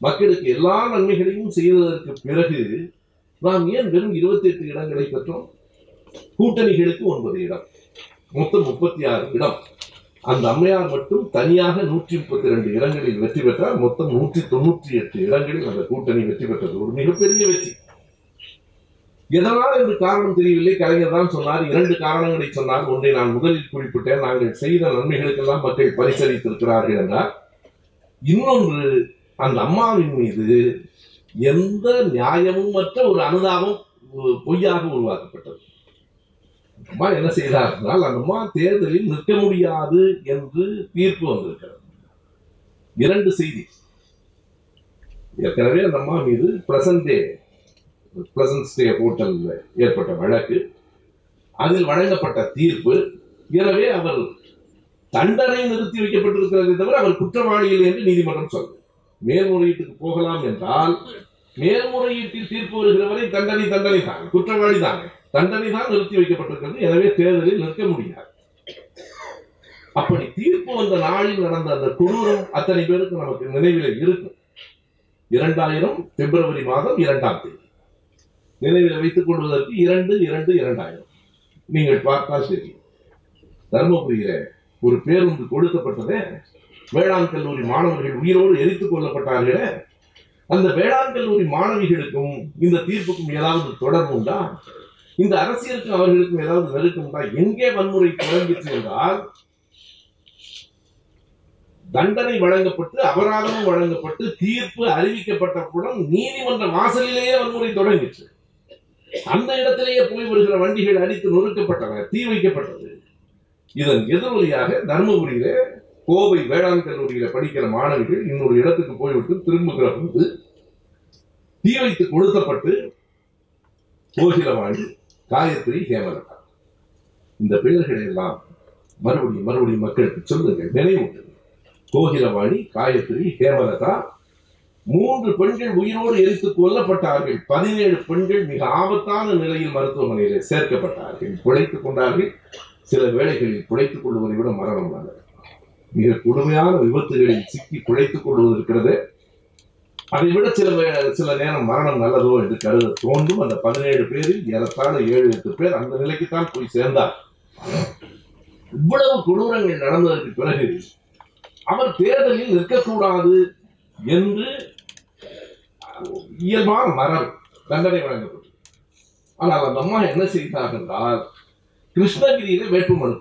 மக்களுக்கு எல்லா நன்மைகளையும் செய்ததற்கு பிறகு நாம் ஏன் வெறும் இருபத்தி எட்டு இடங்களை பெற்றோம்? கூட்டணிகளுக்கு ஒன்பது இடம். மொத்தம் முப்பத்தி ஆறு இடம். அந்த அம்மையார் மட்டும் தனியாக நூற்றி முப்பத்தி ரெண்டு இடங்களில் வெற்றி பெற்றால் மொத்தம் நூற்றி தொண்ணூற்றி எட்டு இடங்களில் அந்த கூட்டணி வெற்றி பெற்றது. ஒரு மிகப்பெரிய வெற்றி. எதனால் என்று காரணம் தெரியவில்லை. கலைஞர் தான் சொன்னார். இரண்டு காரணங்களை சொன்னார். ஒன்றை நான் முதலில் குறிப்பிட்டேன். நாங்கள் செய்த நன்மைகளுக்கெல்லாம் மக்கள் பரிசளித்திருக்கிறார்கள் என்றார். இன்னொன்று அந்த அம்மாவின் மீது எந்த நியாயமும் மற்ற ஒரு அனுதாபம் பொய்யாக உருவாக்கப்பட்டது. அம்மா என்ன செய்தார் என்றால் அந்த அம்மா தேர்தலில் நிற்க முடியாது என்று தீர்ப்பு வந்திருக்கிறது. இரண்டு செய்தி. ஏற்கனவே அந்த அம்மா மீது பிரசன்ட் டே பிரசன்ட் ஸ்டே ஹோட்டலில் ஏற்பட்ட வழக்கு அதில் வழங்கப்பட்ட தீர்ப்பு எனவே அவர் தண்டனை நிறுத்தி வைக்கப்பட்டிருக்கிறதை தவிர அவர் குற்றவாளி இல்லை என்று நீதிமன்றம் சொல்லுது. மேல்முறையீட்டுக்கு போகலாம் என்றால் மேல்முறையீட்டில் தீர்ப்பு வருகிறவரை தண்டனை தண்டனை தான். குற்றவாளி தான். தண்டனை தான் நிறுத்தி வைக்கப்பட்டிருக்கிறது. எனவே தேர்தலில் நிற்க முடியாது. அப்படி தீர்ப்பு வந்த நாளில் நடந்த அந்த கொடூரம் அத்தனை பேருக்கு நமக்கு நினைவில் இருக்கும். இரண்டாயிரம் பிப்ரவரி மாதம் இரண்டாம் தேதி. நினைவில் வைத்துக் கொள்வதற்கு இரண்டு இரண்டு இரண்டாயிரம். நீங்கள் பார்த்தால் சரி. தர்மபுரியில ஒரு பேருந்து கொடுக்கப்பட்டதே. வேளாண் கல்லூரி மாணவர்கள் உயிரோடு எரித்துக் கொள்ளப்பட்டார்களே அந்த வேளாண் கல்லூரி மாணவிகளுக்கும் இந்த தீர்ப்புக்கும் ஏதாவது தொடர்பு உண்டா? இந்த அரசியலுக்கும் அவர்களுக்கும் ஏதாவது நெருக்கம்டா எங்கே வன்முறை தொடங்கிற்று என்றால் தண்டனை வழங்கப்பட்டு அபராதமும் வழங்கப்பட்டு தீர்ப்பு அறிவிக்கப்பட்டவுடன் நீதிமன்ற வாசலிலேயே வன்முறை தொடங்கிச்சு. அந்த இடத்திலேயே போய் வருகிற வண்டிகள் அடித்து நொறுக்கப்பட்டன தீ வைக்கப்பட்டது. இதன் எதிரொலியாக தர்மபுரியில கோவை வேளாண் கல்லூரியில படிக்கிற மாணவிகள் இன்னொரு இடத்துக்கு போய்விட்டு திரும்புகிற போது தீ வைத்து கொளுத்தப்பட்டு கோகிலவாணி காயத்ரி ஹேமலதா. இந்த பெயர்களை எல்லாம் மறுபடியும் மறுபடியும் மக்களுக்கு சொல்லுங்கள் நினைவூட்டுங்கள் கோகிலவாணி காயத்ரி ஹேமலதா மூன்று பெண்கள் உயிரோடு எரித்து கொல்லப்பட்டார்கள். பதினேழு பெண்கள் மிக ஆபத்தான நிலையில் மருத்துவமனையில் சேர்க்கப்பட்டார்கள். பிழைத்துக் கொண்டார்கள். சில வேளைகளில் பிழைத்துக் கொள்வதை விட மரணம் நல்லது மிக கொடுமையான விபத்துகளில் சிக்கி பிழைத்துக் கொள்வது இருக்கிறது அதை விட சில சில நேரம் மரணம் நல்லதோ என்று கருத தோன்றும். அந்த பதினேழு பேரில் ஏறத்தாழ ஏழு எட்டு பேர் அந்த நிலைக்குத்தான் போய் சேர்ந்தார். இவ்வளவு கொடூரங்கள் நடந்ததற்கு பிறகு அவர் தேர்தலில் நிற்கக்கூடாது என்று இயல்பான மரம் தண்டனை வழங்கப்பட்டது. ஆனால் அந்த அம்மா என்ன செய்தார் என்றால் கிருஷ்ணகிரியில வேட்புமனு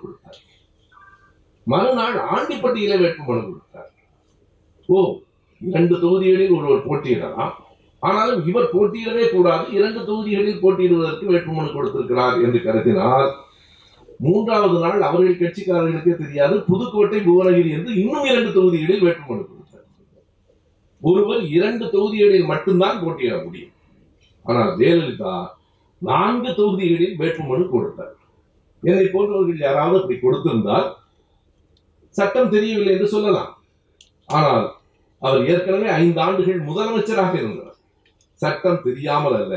மறுநாள் ஆண்டிப்பட்டியில வேட்புமனு கொடுத்தார். ஓ இரண்டு தொகுதிகளில் ஒருவர் போட்டியிடலாம். ஆனாலும் இவர் போட்டியிடவே கூடாது இரண்டு தொகுதிகளில் போட்டியிடுவதற்கு வேட்புமனு கொடுத்திருக்கிறார் என்று கருதினால் மூன்றாவது நாள் அவர்கள் கட்சிக்காரர்களுக்கே தெரியாது புதுக்கோட்டை புவனகிரி என்று இன்னும் இரண்டு தொகுதிகளில் வேட்புமனு கொடுத்தார். ஒருவர் இரண்டு தொகுதிகளில் மட்டும்தான் போட்டியிட முடியும். ஆனால் ஜெயலலிதா நான்கு தொகுதிகளில் வேட்புமனு கொடுத்தார். என்னை போன்றவர்கள் யாராவது அப்படி கொடுத்திருந்தால் சட்டம் தெரியவில்லை என்று சொல்லலாம். ஆனால் அவர் ஏற்கனவே ஐந்து ஆண்டுகள் முதலமைச்சராக இருந்தார். சட்டம் தெரியாமல் அல்ல.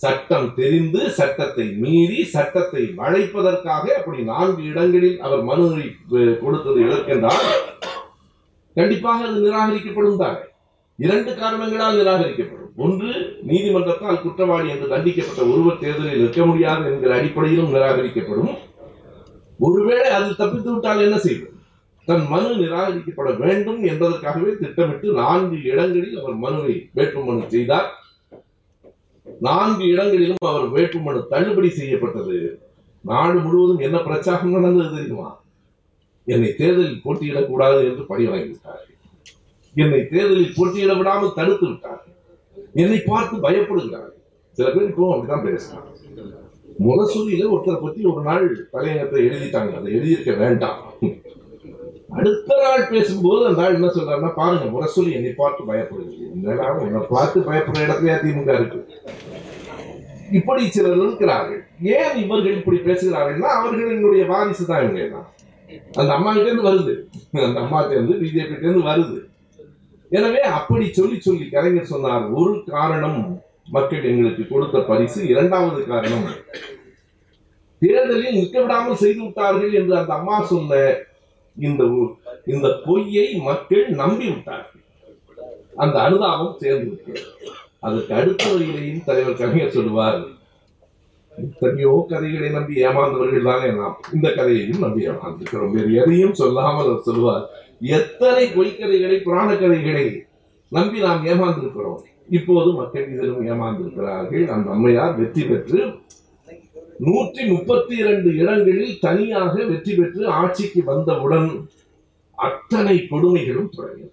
சட்டம் தெரிந்து சட்டத்தை மீறி சட்டத்தை வளைப்பதற்காக அப்படி நான்கு இடங்களில் அவர் மனுவை கொடுத்தது எதற்கென்றால் கண்டிப்பாக அது நிராகரிக்கப்படும் தானே. இரண்டு காரணங்களால் நிராகரிக்கப்படும். ஒன்று நீதிமன்றத்தால் குற்றவாளி என்று தண்டிக்கப்பட்ட ஒருவர் தேர்தலில் நிற்க முடியாது என்கிற அடிப்படையிலும் நிராகரிக்கப்படும். ஒருவேளை அதில் தப்பித்து விட்டால் என்ன செய்வது? தன் மனு நிராகரிக்கப்பட வேண்டும் என்பதற்காகவே திட்டமிட்டு நான்கு இடங்களில் அவர் மனுவை வேட்புமனு செய்தார். நான்கு இடங்களிலும் அவர் வேட்புமனு தள்ளுபடி செய்யப்பட்டது. நாடு முழுவதும் என்ன பிரச்சாரம் நடந்தது தெரியுமா? என்னை தேர்தலில் போட்டியிடக்கூடாது என்று பழி வாங்கிவிட்டார்கள் என்னை தேர்தலில் போட்டியிட விடாமல் தடுத்து விட்டார்கள். என்னை பார்த்து பயப்படுகிறார்கள். சில பேர் இப்போ அப்படிதான் பேசுறாங்க முரசூரியில ஒருத்தரை பத்தி ஒரு நாள் தலையங்கத்தை எழுதிட்டாங்க. அதை எழுதியிருக்க வேண்டாம். அடுத்த நாள் பேசும்போது அந்த ஆள் என்ன சொல்றாருன்னா பாருங்க முரசொலி என்னை பார்த்து பயப்படுது என்னை பார்த்து பயப்படுற இடத்துல திமுக இருக்கு. இப்படி சிலர் இருக்கிறார்கள். ஏன் இவர்கள் இப்படி பேசுகிறார்கள்னா அவர்கள் என்னுடைய வாரிசு தான் இவங்க எல்லாம். அந்த அம்மா கிட்ட இருந்து வருது. அந்த அம்மா இருந்து பிஜேபி கிட்ட இருந்து வருது. எனவே அப்படி சொல்லி சொல்லி கலைஞர் சொன்னார் ஒரு காரணம் மக்கள் எங்களுக்கு கொடுத்த பரிசு இரண்டாவது காரணம் தேர்தலில் நிற்க விடாமல் செய்து விட்டார்கள் என்று அந்த அம்மா சொன்ன இந்த ஊர் இந்த பொய்யை மக்கள் நம்பிவிட்டார்கள். அந்த அனுதாபம் சேர்ந்து விட்டது. அதற்கு அடுத்த வகையிலேயும் தலைவர் கவிஞர் சொல்லுவார் எத்தனையோ கதைகளை நம்பி ஏமாந்தவர்கள் தானே நாம். இந்த கதையையும் நம்பி ஏமாந்துக்கிறோம் வேறு எதையும் சொல்லாமல் அவர் சொல்லுவார் எத்தனை பொய்க்கதைகளை புராண கதைகளை நம்பி நாம் ஏமாந்திருக்கிறோம். இப்போது மக்கள் இதிலும் ஏமாந்திருக்கிறார்கள். அந்த அம்மையார் வெற்றி பெற்று நூற்றி முப்பத்தி இரண்டு இடங்களில் தனியாக வெற்றி பெற்று ஆட்சிக்கு வந்தவுடன் அத்தனை கொடுமைகளும் தொடங்கின.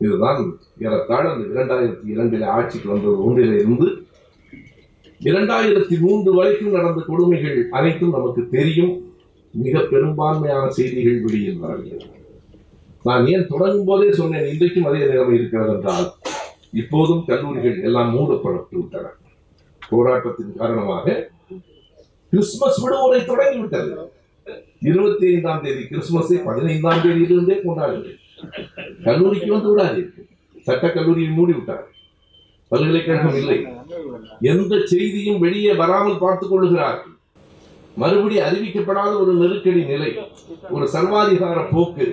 இதுதான் ஏறத்தாழ அந்த இரண்டாயிரத்தி இரண்டில் ஆட்சிக்கு வந்தது. ஒன்றிலிருந்து இரண்டாயிரத்தி மூன்று வரைக்கும் நடந்த கொடுமைகள் அனைத்தும் நமக்கு தெரியும். மிக பெரும்பான்மையான செய்திகள் வெளியிடுவார்கள் நான் ஏன் தொடங்கும் போதே சொன்னேன் இன்றைக்கும் அதே நிலைமை இருக்கிறது என்றால் இப்போதும் கல்லூரிகள் எல்லாம் மூடப்பட்டு விட்டன. போராட்டத்தின் காரணமாக கிறிஸ்துமஸ் விடுமுறை தொடங்கிவிட்டது. இருபத்தி ஐந்தாம் தேதி கிறிஸ்துமஸை பதினைந்தாம் தேதியிலிருந்தே கொண்டாடுங்கள். கல்லூரிக்கு வந்து விடாதீர்கள். சட்ட கல்லூரியை மூடி விட்டார் பல்கலைக்கழகம் இல்லை. எந்த செய்தியும் வெளியே வராமல் பார்த்துக் கொள்ளுகிறார்கள். மறுபடி அறிவிக்கப்படாத ஒரு நெருக்கடி நிலை ஒரு சர்வாதிகார போக்கு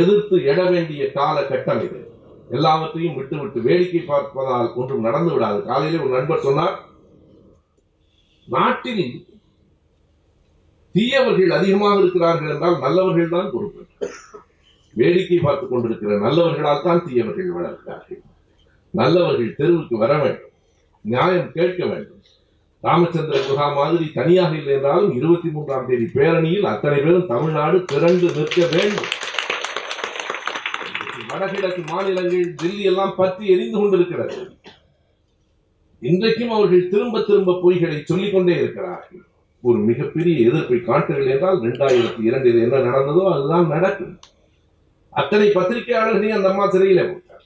எதிர்த்து எழ வேண்டிய காலகட்டம் இது. எல்லாவற்றையும் விட்டு விட்டு வேடிக்கை பார்ப்பதால் ஒன்றும் நடந்து விடாது. காலையிலே ஒரு நண்பர் சொன்னார் நாட்டில் தீயவர்கள் அதிகமாக இருக்கிறார்கள் என்றால் நல்லவர்கள் தான் பொறுப்பு வேடிக்கை பார்த்துக் கொண்டிருக்கிற நல்லவர்களால் தான் தீயவர்கள் வளர்க்கிறார்கள். நல்லவர்கள் தெருவுக்கு வர வேண்டும். நியாயம் கேட்க வேண்டும். ராமச்சந்திர குஹா மாதிரி தனியாக இல்லை என்றாலும் இருபத்தி மூன்றாம் தேதி பேரணியில் அத்தனை பேரும் தமிழ்நாடு திரண்டு நிற்க வேண்டும். வடகிழக்கு மாநிலங்கள் டெல்லி எல்லாம் பற்றி எரிந்து கொண்டிருக்கிறது. இன்றைக்கும் அவர்கள் திரும்ப திரும்ப பொய்களை சொல்லிக் கொண்டே இருக்கிறார்கள். ஒரு மிகப்பெரிய எதிர்ப்பை காட்டவில்லை என்றால் இரண்டாயிரத்தி இரண்டில் என்ன நடந்ததோ அதுதான் நடக்கும். அத்தனை பத்திரிகையாளர்களையும் அந்த அம்மா சிறையில போட்டார்.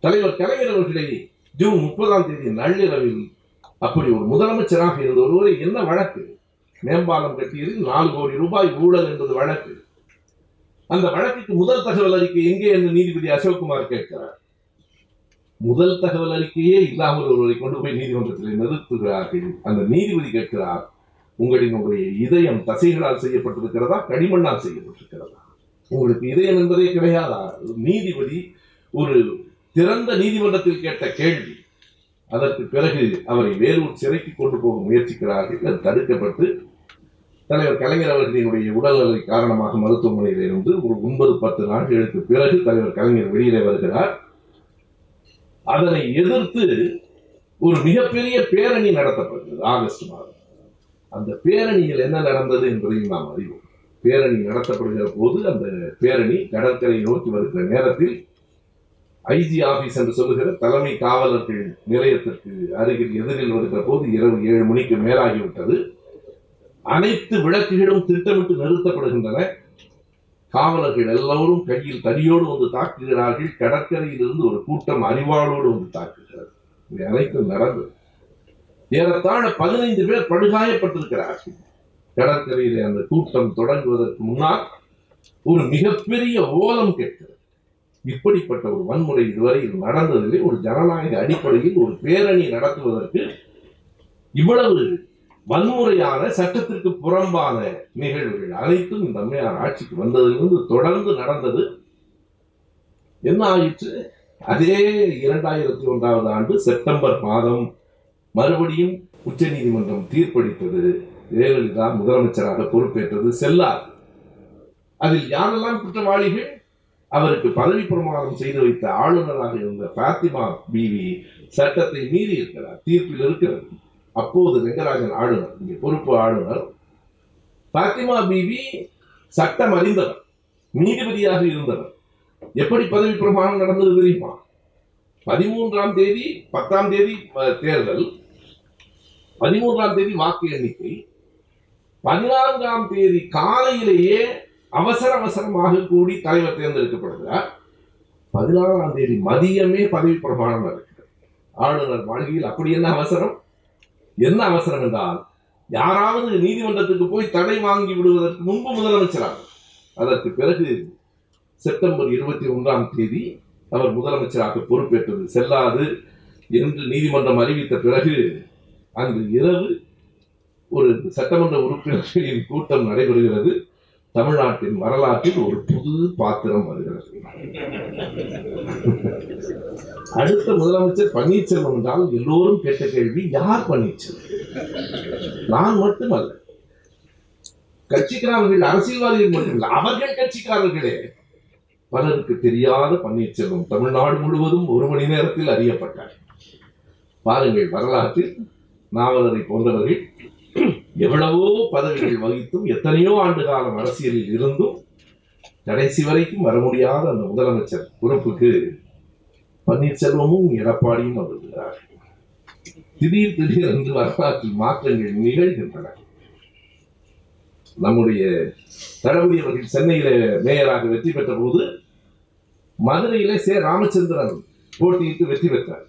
தலைவர் கலைஞர் அவர்களை ஜூன் முப்பதாம் தேதி நள்ளிரவில் அப்படி ஒரு முதலமைச்சராக இருந்த ஒருவரை என்ன வழக்கு? மேம்பாலம் கட்டியதில் நாலு கோடி ரூபாய் ஊழல் என்பது வழக்கு. அந்த வழக்குக்கு முதல் தகவல் அறிக்கை எங்கே என்று நீதிபதி அசோக்குமார் கேட்கிறார். முதல் தகவல் அறிக்கையே இல்லாமல் ஒருவரை கொண்டு போய் நீதிமன்றத்தில் நிறுத்துகிறார்கள். அந்த நீதிபதி கேட்கிறார் உங்களினுடைய இதயம் தசைகளால் செய்யப்பட்டிருக்கிறதா? களிமண்ணால் செய்யப்பட்டிருக்கிறதா? உங்களுக்கு இதயம் என்பதே கிடையாதா? நீதிபதி ஒரு திறந்த நீதிமன்றத்தில் கேட்ட கேள்வி. அதற்கு பிறகு அவரை வேலூர் சிறைக்கு கொண்டு போக முயற்சிக்கிறார்கள் அது தடுக்கப்பட்டு தலைவர் கலைஞர் அவர்களினுடைய உடல்நிலை காரணமாக மருத்துவமனையில் இருந்து ஒரு ஒன்பது பத்து நாட்களுக்கு பிறகு தலைவர் கலைஞர் வெளியிலே வருகிறார். அதனை எதிர்த்து ஒரு மிகப்பெரிய பேரணி நடத்தப்பட்டது ஆகஸ்ட் மாதம். அந்த பேரணியில் என்ன நடந்தது என்பதையும் நாம் அறிவோம். பேரணி நடத்தப்படுகிற போது அந்த பேரணி கடற்கரை நோக்கி வருகிற நேரத்தில் ஐஜி ஆபீஸ் என்று சொல்லுகிற தலைமை காவலர்கள் நிலையத்திற்கு அருகில் எதிரில் வருகிற போது இரவு ஏழு மணிக்கு மேலாகிவிட்டது. அனைத்து விளக்குகளும் திட்டமிட்டு நிறுத்தப்படுகின்றன. காவலர்கள் எல்லோரும் கையில் தடியோடு வந்து தாக்குகிறார்கள். கடற்கரையில் இருந்து ஒரு கூட்டம் அறிவாளோடு வந்து தாக்குகிறது. இவை அனைத்தும் நடந்தது ஏறத்தாழ பதினைந்து பேர் படுகாயப்பட்டிருக்கிறார்கள். கடற்கரையிலே அந்த கூட்டம் தொடங்குவதற்கு முன்னால் ஒரு மிகப்பெரிய ஓலம் கேட்கிறது. இப்படிப்பட்ட ஒரு வன்முறை இதுவரை நடந்ததில்லை. ஒரு ஜனநாயக அடிப்படையில் ஒரு பேரணி நடத்துவதற்கு இவ்வளவு வன்முறையான சட்டத்திற்கு புறம்பான நிகழ்வுகள் அனைத்தும் இந்த அம்மையார் ஆட்சிக்கு வந்ததிலிருந்து தொடர்ந்து நடந்தது. என்ன ஆயிற்று? அதே இரண்டாயிரத்தி ஒன்றாவது ஆண்டு செப்டம்பர் மாதம் மறுபடியும் உச்ச நீதிமன்றம் தீர்ப்பளித்தது. ஜெயலலிதா முதலமைச்சராக பொறுப்பேற்றது செல்லார். அதில் யாரெல்லாம் குற்றவாளிகள்? அவருக்கு பதவி பிரமாணம் செய்து வைத்த ஆளுநராக இருந்த பாத்திமா பிவி சட்டத்தை மீறி இருக்கிறார் தீர்ப்பில் இருக்கிறது. அப்போது ரெங்கராஜன் ஆளுநர் இங்கே பொறுப்பு ஆளுநர் பாத்திமா பிவி சட்டம் அறிந்தவர் நீதிபதியாக இருந்தவர். எப்படி பதவி பிரமாணம் நடந்தது தெரியுமா? பதிமூன்றாம் தேதி பத்தாம் தேதி தேர்தல். பதிமூன்றாம் தேதி வாக்கு எண்ணிக்கை. பதினான்காம் தேதி காலையிலேயே அவசர அவசரமாக கூடி தலைவர் தேர்ந்தெடுக்கப்படுகிறார். பதினாறாம் தேதி மதியமே பதவி பிரமாணம் நடக்கிறது. ஆளுநர் மாளிகையில் அப்படி என்ன அவசரம்? என்ன அவசரம் என்றால் யாராவது நீதிமன்றத்துக்கு போய் தடை வாங்கி விடுவதற்கு முன்பு முதலமைச்சராக. அதற்கு பிறகு செப்டம்பர் இருபத்தி ஒன்றாம் தேதி அவர் முதலமைச்சராக பொறுப்பேற்றது செல்லாது என்று நீதிமன்றம் அறிவித்த பிறகு அங்கு இரவு ஒரு சட்டமன்ற உறுப்பினர்களின் கூட்டம் நடைபெறுகிறது. தமிழ்நாட்டின் வரலாற்றில் ஒரு புது பாத்திரம் வருகிறது. அடுத்த முதலமைச்சர் பன்னீர்செல்வம் என்றால் எல்லோரும் கேட்ட கேள்வி யார் பன்னீர்செல்வம்? நான் மட்டுமல்ல. கட்சிக்காரர்கள் அரசியல்வாதிகள் மட்டுமில்லை அவர்கள் கட்சிக்காரர்களே. பலருக்கு தெரியாத பன்னீர்செல்வம் தமிழ்நாடு முழுவதும் ஒரு மணி நேரத்தில் அறியப்பட்டார். பாருங்கள் வரலாற்றில் நாவலரை போன்றவர்கள். எவ்வளவோ பதவிகள் வகித்தும் எத்தனையோ ஆண்டு காலம் அரசியலில் இருந்தும் கடைசி வரைக்கும் வர முடியாத அந்த முதலமைச்சர் பொறுப்புக்கு பன்னீர்செல்வமும் எடப்பாடியும் வருகிறார் திடீர் திடீர் என்று வரலாற்றில் மாற்றங்கள் நிகழ்கின்றன. நம்முடைய தளபதி அவர்கள் சென்னையில மேயராக வெற்றி பெற்ற போது மதுரையிலே சே. ராமச்சந்திரன் போட்டியிட்டு வெற்றி பெற்றார்.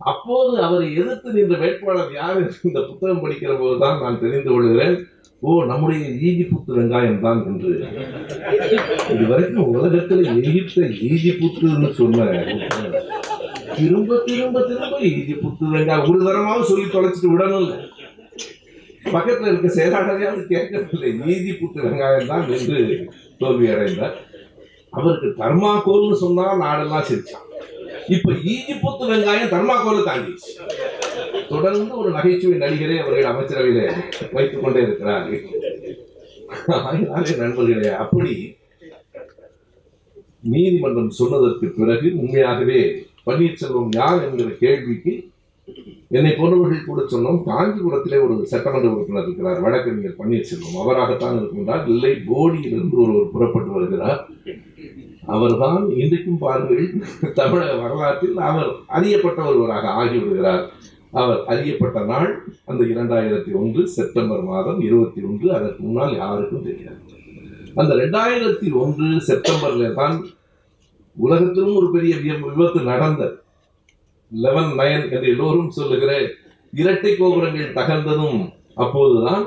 அப்போது அவரை எதிர்த்து நின்ற வேட்பாளர் யார் என்று இந்த புத்தகம் படிக்கிற போதுதான் நான் தெரிந்து கொள்கிறேன். ஓ நம்முடைய ஈஜிபுத்து வெங்காயம் தான் என்று. இதுவரைக்கும் உலகத்தில் எகிப்த ஈஜிபுத்துன்னு சொன்ன திரும்ப திரும்ப திரும்ப ஈஜிபுத்து வெங்காயம். ஒரு தரமாவது சொல்லி தொலைச்சிட்டு விடணும். பக்கத்தில் பக்கத்துல இருக்க செயலாளரையாவது கேட்கவில்லை. ஈஜிபுத்து வெங்காயம் தான் என்று தோல்வி அடைந்தார் அவருக்கு தர்மாகோல்னு சொன்னால் நாடெல்லாம் சிரிச்சான். இப்ப ஈஜிபுத்து வெங்காயம் தர்மாகோலை தாண்டி தொடர்ந்து ஒரு நகைச்சுவை நடிகரை அவர்கள் அமைச்சரவையில வைத்துக் கொண்டே இருக்கிறார்கள். நண்பர்களே அப்படி நீதிமன்றம் சொன்னதற்கு பிறகு உண்மையாகவே பன்னீர்செல்வம் யார் என்கிற கேள்விக்கு என்னை போன்றவர்கள் கூட சொன்னோம். காஞ்சிபுரத்திலே ஒரு சட்டமன்ற உறுப்பினர் இருக்கிறார் வழக்கறிஞர் பன்னீர்செல்வம். அவராகத்தான் இருக்கின்றார். இல்லை போடியிலிருந்து ஒருவர் புறப்பட்டு வருகிறார். அவர்தான் இன்றைக்கும் பாருங்கள் தமிழக வரலாற்றில் அவர் அறியப்பட்ட ஒருவராக ஆகிவிடுகிறார். அவர் அறியப்பட்ட நாள் அந்த இரண்டாயிரத்தி ஒன்று செப்டம்பர் மாதம் இருபத்தி ஒன்று. அதற்கு முன்னால் யாருக்கும் தெரியாது. அந்த ரெண்டாயிரத்தி ஒன்று செப்டம்பர்ல தான் உலகத்திலும் ஒரு பெரிய விபத்து நடந்தது லெவன் நயன் என்று எல்லோரும் சொல்லுகிற இரட்டை கோபுரங்கள் தகர்ந்ததும் அப்போதுதான்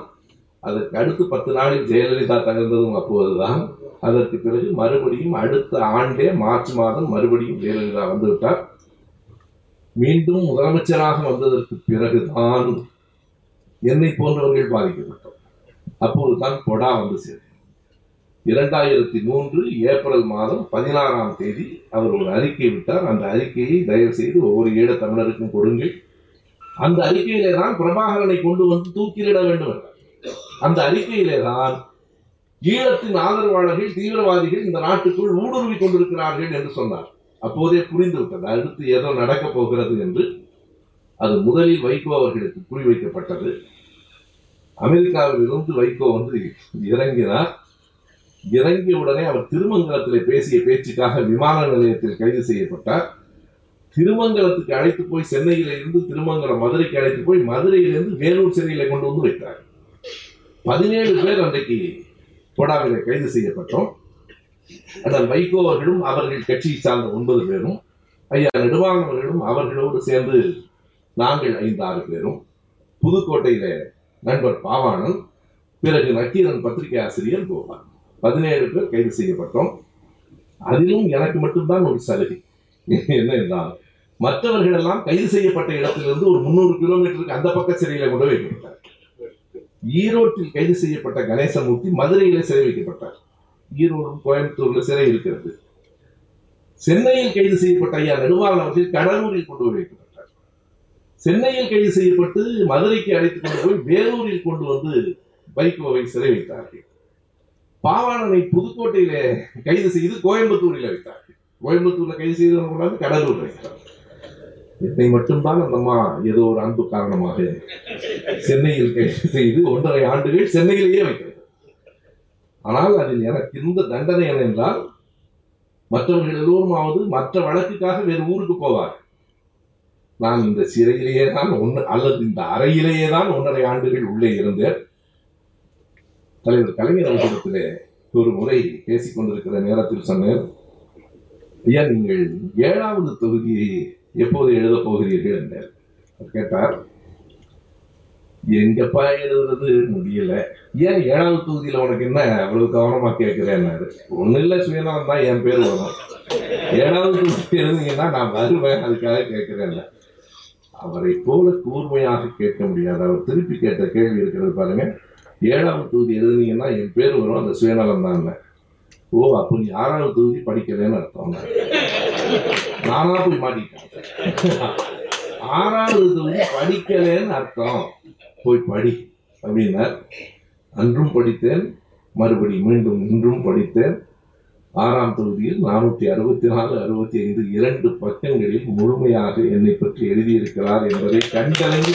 அதற்கு அடுத்து பத்து நாளில் ஜெயலலிதா தகர்ந்ததும் அப்போதுதான் அதற்கு பிறகு மறுபடியும் அடுத்த ஆண்டே மார்ச் மாதம் மறுபடியும் ஜெயலலிதா வந்துவிட்டார். மீண்டும் முதலமைச்சராக வந்ததற்கு பிறகுதான் என்னை போன்றவர்கள் பாதிக்கப்பட்டோம். அப்போதுதான் கொடா வந்து சேர்ந்தது இரண்டாயிரத்தி மூன்று ஏப்ரல் மாதம் பதினாறாம் தேதி அவர் ஒரு அறிக்கை விட்டார். அந்த அறிக்கையை தயவு செய்து ஒவ்வொரு ஈழ தமிழருக்கும் கொடுங்கள். அந்த அறிக்கையிலே தான் பிரபாகரனை கொண்டு வந்து தூக்கிலிட வேண்டும் என்றார். அந்த அறிக்கையிலே தான் ஈழத்தின் ஆதரவாளர்கள் தீவிரவாதிகள் இந்த நாட்டுக்குள் ஊடுருவி கொண்டிருக்கிறார்கள் என்று சொன்னார். அப்போதே புரிந்து விட்டது. அடுத்து ஏதோ நடக்கப் போகிறது என்று அது முதலில் வைகோ அவர்களுக்கு குறிவைக்கப்பட்டது அமெரிக்காவில் இருந்து வைகோ வந்து இறங்கினார். இறங்கிய உடனே அவர் திருமங்கலத்தில் பேசிய பேச்சுக்காக விமான நிலையத்தில் கைது செய்யப்பட்டார். திருமங்கலத்துக்கு அழைத்து போய் சென்னையில இருந்து திருமங்கலம் மதுரைக்கு அழைத்து போய் மதுரையிலிருந்து வேலூர் சிறையில கொண்டு வந்து வைத்தார். பதினேழு பேர் அன்றைக்கு கொடாவிலே கைது செய்யப்பட்டோம். ஆனால் வைகோ அவர்களும் அவர்கள் கட்சியை சார்ந்த ஒன்பது பேரும் ஐயா நெடுமாறன் அவர்களும் அவர்களோடு சேர்ந்து நாங்கள் ஐந்து ஆறு பேரும் புதுக்கோட்டையில நண்பர் பாவாணன் பிறகு நக்கீரன் பத்திரிகை ஆசிரியர் கோபால். பதினேழு பேர் கைது செய்யப்பட்டோம். அதிலும் எனக்கு மட்டும்தான் ஒரு சலுகை. என்ன என்றால் மற்றவர்கள் எல்லாம் கைது செய்யப்பட்ட இடத்திலிருந்து ஒரு முந்நூறு கிலோமீட்டருக்கு அந்த பக்க சிறையில கொண்டு வைக்கப்பட்டார் ஈரோட்டில் கைது செய்யப்பட்ட கணேசமூர்த்தி மதுரையில சிறை வைக்கப்பட்டார். ஈரோடு கோயம்புத்தூர்ல சிறை இருக்கிறது. சென்னையில் கைது செய்யப்பட்ட ஐயா நெடுமாறன் அவர்கள் கடலூரில் கொண்டு போய் வைக்கப்பட்டார். சென்னையில் கைது செய்யப்பட்டு மதுரைக்கு அழைத்துக் கொண்டு போய் வேலூரில் கொண்டு வந்து வைகோவை சிறை வைத்தார்கள். பாவாணனை புதுக்கோட்டையில கைது செய்து கோயம்புத்தூரில் வைத்தார்கள். கோயம்புத்தூர்ல கைது செய்தவங்க கூடாது கடலூர் வைத்தார் என்னை மட்டும்தான் அந்த அம்மா ஏதோ ஒரு அன்பு காரணமாக சென்னையில் கைது செய்து ஒன்றரை ஆண்டுகள் சென்னையிலேயே வைக்கிறது ஆனால் அதில் எனக்கு இருந்த தண்டனை என்ன என்றால் மற்றவர்கள் எல்லோருமாவது மற்ற வழக்குக்காக வேறு ஊருக்கு போவார் நான் இந்த சிறையிலேயே தான் ஒன்று அல்லது இந்த அறையிலேயே தான் ஒன்றரை ஆண்டுகள் உள்ளே இருந்தேன். தலைவர் கலைஞர் அவர்களிடத்திலே ஒரு முறை பேசிக் கொண்டிருக்கிற நேரத்தில் சொன்னேன் ஐயா நீங்கள் ஏழாவது தொகுதியை எப்போது எழுதப் போகிறீர்கள் என்றார். கேட்டார் எங்கப்பா எழுதுறது? முடியல. ஏன் ஏழாவது தொகுதியில உனக்கு என்ன அவ்வளவு கவனமா கேட்கிறேன்னாரு. ஒண்ணு இல்ல சுயநலம் தான் என் பேர் வரும். ஏழாவது தொகுதி எழுதுனீங்கன்னா நான் வருவேன் அதுக்காக கேட்கிறேன் அவரை போல கூர்மையாக கேட்க முடியாது. அவர் திருப்பி கேட்ட கேள்வி இருக்கிறது பாருங்க. ஏழாவது தொகுதி எழுதுனீங்கன்னா என் பேர் வரும் அந்த சுயநலம் தான் ஓ அப்போ நீ ஆறாவது தொகுதி படிக்கலன்னு அர்த்தம். நானா போய் மாட்டிட்டேன் ஆறாவது வந்து படிக்கலன்னு அர்த்தம். போய் படி அப்படின்னார். அன்றும் படித்தேன். மறுபடி மீண்டும் இன்றும் படித்தேன். ஆறாம் தொகுதியில் நானூற்றி அறுபத்தி நாலு அறுபத்தி ஐந்து இரண்டு பக்கங்களில் முழுமையாக என்னை பற்றி எழுதியிருக்கிறார் என்பதை கண்கலங்கி